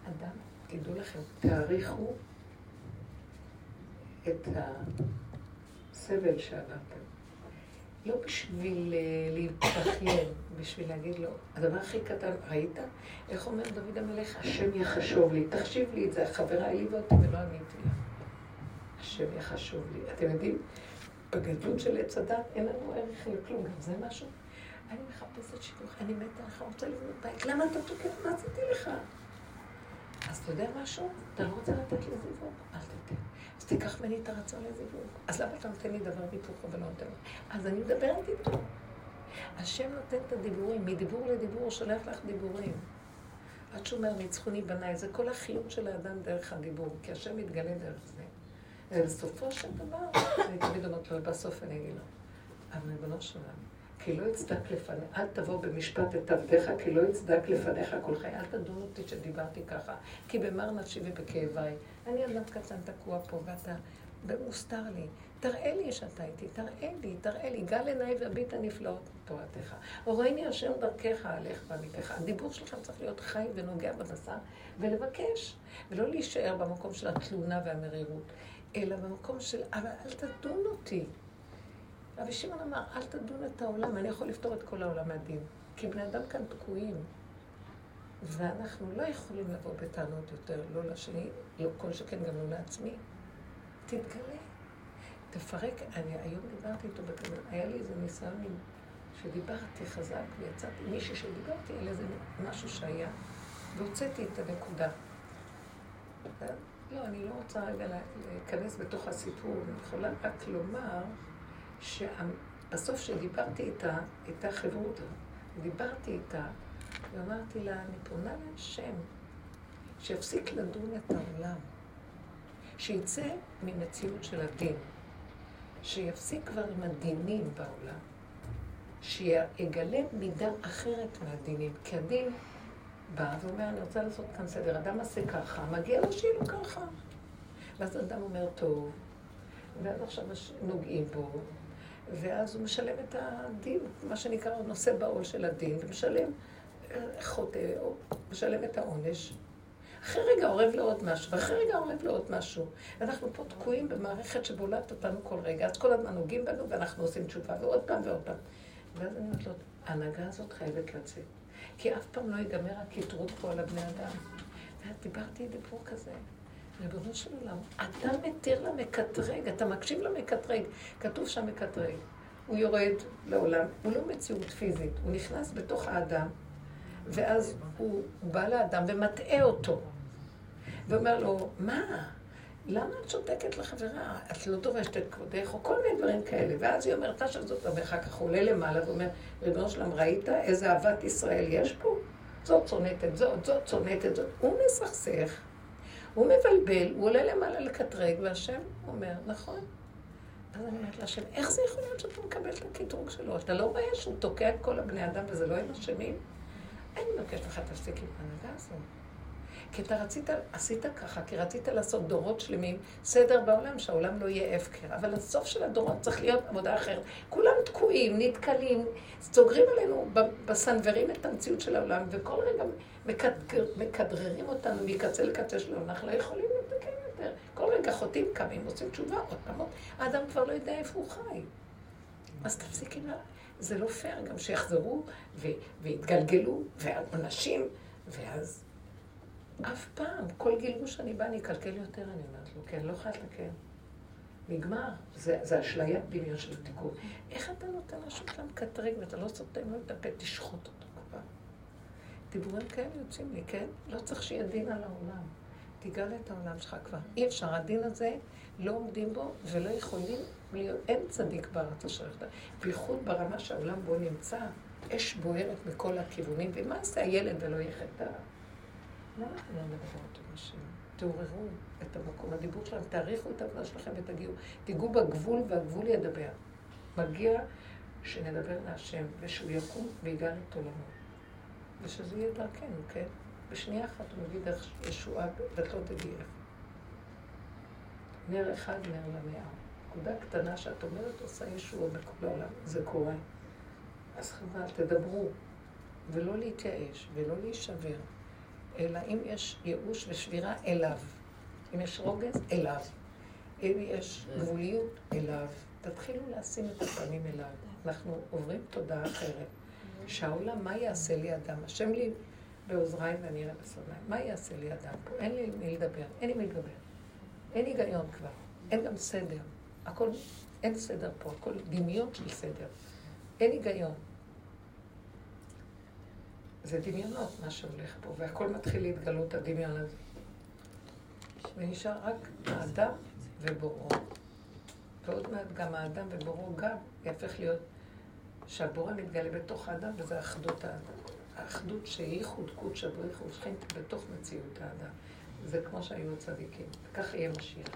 אדם, תדעו לכם, תעריכו את הסבל שעברתם. לא בשביל אה, להתבכיין, בשביל להגיד לו, הדבר הכי קטן, ראית? איך אומר דוד המלך? השם יחשוב לי. תחשיב לי את זה, החברה העליבה אותי ולא עניתי לה. השם יחשוב לי. אתם יודעים, בגדלות של עץ הדת אין לנו ערך לכלום, גם זה משהו. אני מחפשת שידוך, אני מתה לך, רוצה לבנות בית, למה אתה תוקף? מה עשיתי לך? אז אתה יודע משהו? אתה לא רוצה לתת לי זיווג? אל. אז תיקח ממני את הרצון לזיווג. אז למה אתה נותן לי דבר והיפוכו ולא נותן לי? אז אני מדברת איתו. השם נותן את הדיבורים, מדיבור לדיבור הוא שולח לך דיבורים. עד שהוא אומר, ניצחוני בניי, זה כל החיות של האדם דרך הדיבור, כי השם מתגלה דרך זה. ובסופו של דבר, אני תמיד אומרת לו, בסוף אני אגיד לו, אבל ריבונו של עולם, כי לא יצדק לפניך, אל תבוא במשפט את עבדיך, כי לא יצדק לפניך כל חיי. אל תדון אותי שדיברתי ככה, כי במר נפשי ובכאביי. אני אדם קטן תקוע פה, ואתה מוסתר לי. תראה לי שאתה איתי, תראה לי, תראה לי. גל עיניי והביט הנפלאות תורתך. הורני השם דרכך, הלך ועמיתך. הדיבור שלך צריך להיות חי ונוגע בבשר, ולבקש, ולא להישאר במקום של התלונה והמרירות, אלא במקום של, אבל אל תדון אותי. רבי שמעון אמר, אל תדון את העולם, אני יכול לפתור את כל העולם מהדין. כי בני אדם כאן תקועים. ואנחנו לא יכולים לבוא בטענות יותר, לא לשני, לא כל שכן גם לא לעצמי. תתגלה. תפרק, אני היום דיברתי איתו בכזה, היה לי איזה ניסיון עם- שדיברתי חזק ויצאתי, מישהי שדיברתי על איזה משהו שהיה, והוצאתי את הנקודה. לא, אני לא רוצה רגע להיכנס בתוך הסיפור, אני יכולה רק לומר שבסוף שדיברתי איתה, הייתה חברותא, דיברתי איתה, ואמרתי לה, אני פונה להשם, שיפסיק לדון את העולם, שיצא ממציאות של הדין, שיפסיק כבר עם הדינים בעולם, שיגלה מידה אחרת מהדינים, כי הדין בא ואומר, אני רוצה לעשות כאן סדר, אדם עושה ככה, מגיע לו שיהיה לו ככה. ואז אדם אומר, טוב, ואז עכשיו נוגעים בו, ואז הוא משלם את הדין, מה שנקרא, הוא נושא בעול של הדין, ומשלם, חוטא, משלם את העונש. אחרי רגע עורב לעוד משהו, ואחרי רגע עורב לעוד משהו. ואנחנו פה תקועים במערכת שבולעת אותנו כל רגע, אז כל הזמן נוגעים בנו ואנחנו עושים תשובה, ועוד פעם ועוד פעם. ואז אני אומרת לו, ההנהגה הזאת חייבת לצאת. כי אף פעם לא ייגמר הקטרוג פה על הבני אדם. ואז דיברתי דיבור כזה. ריבונו של עולם, אתה מתיר למקטרג, אתה מקשיב למקטרג. כתוב שם מקטרג. הוא יורד לעולם, הוא לא מציאות פיזית, הוא נכנס בתוך האדם, ואז הוא בא לאדם ומטעה אותו. ואומר לו, מה? למה את שותקת לחברה? את לא דורשת את כבודך, או כל מיני דברים כאלה. ואז היא אומרת לה שזאת, ואחר כך עולה למעלה ואומר, ריבונו שלם, ראית איזה אהבת ישראל יש פה? זאת צונטת זאת, זאת צונטת זאת. הוא מסכסך, הוא מבלבל, הוא עולה למעלה לקטרג, והשם אומר, נכון. אז אני אומרת להשם, איך זה יכול להיות שאתה מקבל את הקטרוג שלו? אתה לא רואה שהוא תוקע את כל הבני אדם וזה לא הם אשמים? אני מבקשת לך, תפסיק עם ההנהגה הזו. כי אתה רצית, עשית ככה, כי רצית לעשות דורות שלמים, סדר בעולם, שהעולם לא יהיה הפקר. אבל הסוף של הדורות צריך להיות עבודה אחרת. כולם תקועים, נתקלים, סוגרים עלינו בסנוורים את המציאות של העולם, וכל רגע מקדגר, מכדררים אותנו מקצה לקצה שלנו, אנחנו לא יכולים לתקן יותר. כל רגע חוטאים קמים, עושים תשובה, עוד פעם, האדם כבר לא יודע איפה הוא חי. אז תפסיק עם. זה לא פייר גם שיחזרו ויתגלגלו, ואנשים, ואז אף פעם, כל גילגול שאני באה, אני אקלקל יותר, אני אומרת לו, כן, לא יכולה לתקן. נגמר. זה, זה אשליית דמיון של תיקון. איך אתה נותן משהו כאן קטרג ואתה לא סותם לו את הפה, תשחוט אותו כבר. דיבורים כאלה יוצאים לי, כן? לא צריך שיהיה דין על העולם. תיגל את העולם שלך כבר. אי אפשר, הדין הזה, לא עומדים בו ולא יכולים להיות, אין צדיק בארץ אשר יחדה. בייחוד ברמה שהעולם בו נמצא, אש בוערת מכל הכיוונים, ומה עושה הילד ולא יחטא? למה אתם לא מדברות עם השם? תעוררו את המקום, הדיבור שלהם, תעריכו את העבודה שלכם ותגיעו. תיגעו בגבול והגבול ידבר. מגיע שנדבר להשם, ושהוא יקום ויגאל את עולמו. ושזה יהיה דרכנו, כן? בשנייה אחת הוא מביא דרך ישועה, ואת איך. נר אחד, נר למאה. נקודה קטנה שאת אומרת עושה ישועה בכל העולם. זה קורה. אז חבל, תדברו, ולא להתייאש, ולא להישבר. אלא אם יש ייאוש ושבירה, אליו. אם יש רוגז, אליו. אם יש גבוליות, אליו. תתחילו לשים את הפנים אליו. אנחנו עוברים תודעה אחרת. שהעולם, מה יעשה לי אדם? השם לי בעוזריי ואני אראה בסודניי. מה יעשה לי אדם פה? אין לי מי לדבר, אין לי מי לדבר. אין היגיון כבר, אין גם סדר. הכל, אין סדר פה, הכל דמיון של סדר. אין היגיון. זה דמיונות, מה שהולך פה, והכל מתחיל להתגלות, הדמיון הזה. ונשאר רק האדם ובוראו. ועוד מעט גם האדם ובוראו גם יהפך להיות שהבורא מתגלה בתוך האדם, וזה אחדות האדם. האחדות שהיא ייחוד קודשא בריך ושכינת בתוך מציאות האדם. זה כמו שהיו הצדיקים. וכך יהיה משיח.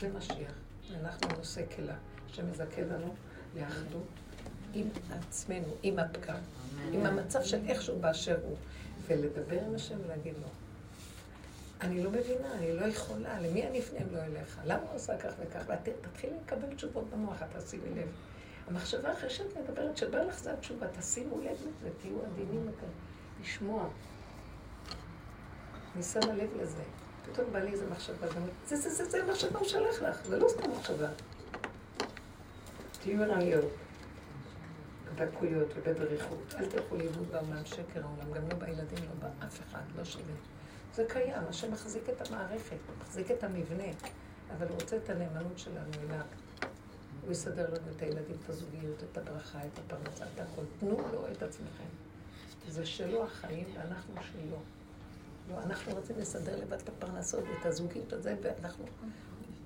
זה משיח. אנחנו נושא כלה שמזכה לנו לאחדות עם עצמנו, עם הפגם. עם המצב של איכשהו באשר הוא, ולדבר עם השם ולהגיד לו, אני לא מבינה, אני לא יכולה, למי אני אפנה אם לא אליך? למה הוא עושה כך וכך? ותתחילי לקבל תשובות במוח, תשימי לב. המחשבה אחרי שאת מדברת, שבא לך זה התשובה, תשימו לב לזה, תהיו עדינים לשמוע. אני שמה לב לזה. פתאום בא לי איזה מחשבה, זה, זה, זה, זה מחשבה הוא שלח לך, זה לא סתם מחשבה. תהיו ערניות. בדקויות ובדריכות. אל תלכו לאיבוד בעולם שקר העולם, גם לא בילדים, לא באף אחד, לא שווה. זה קיים, השם מחזיק את המערכת, מחזיק את המבנה, אבל הוא רוצה את הנאמנות שלנו אליו. הוא יסדר לנו את הילדים, את הזוגיות, את הברכה, את הפרנסה, את הכל. תנו לו את עצמכם. זה שלו החיים ואנחנו שלו. לא, אנחנו רוצים לסדר לבד את הפרנסות ואת הזוגיות הזה, ואנחנו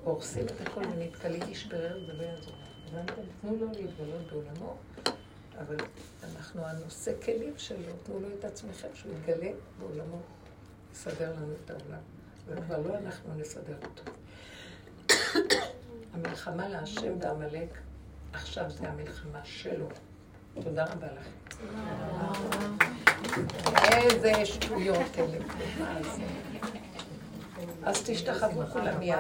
הורסים את הכל ונתקלים, ישברר וזה לא יעזור. הבנתם? תנו לו להתגלות בעולמו. אבל אנחנו הנושא כלים שלו, תנו לו את עצמכם, שהוא יגלה בעולמו, יסדר לנו את העולם. וכבר לא אנחנו נסדר אותו. המלחמה להשם ועמלק, עכשיו זה המלחמה שלו. תודה רבה לכם. איזה שטויות אלה. אז תשתחוו כולם מיד.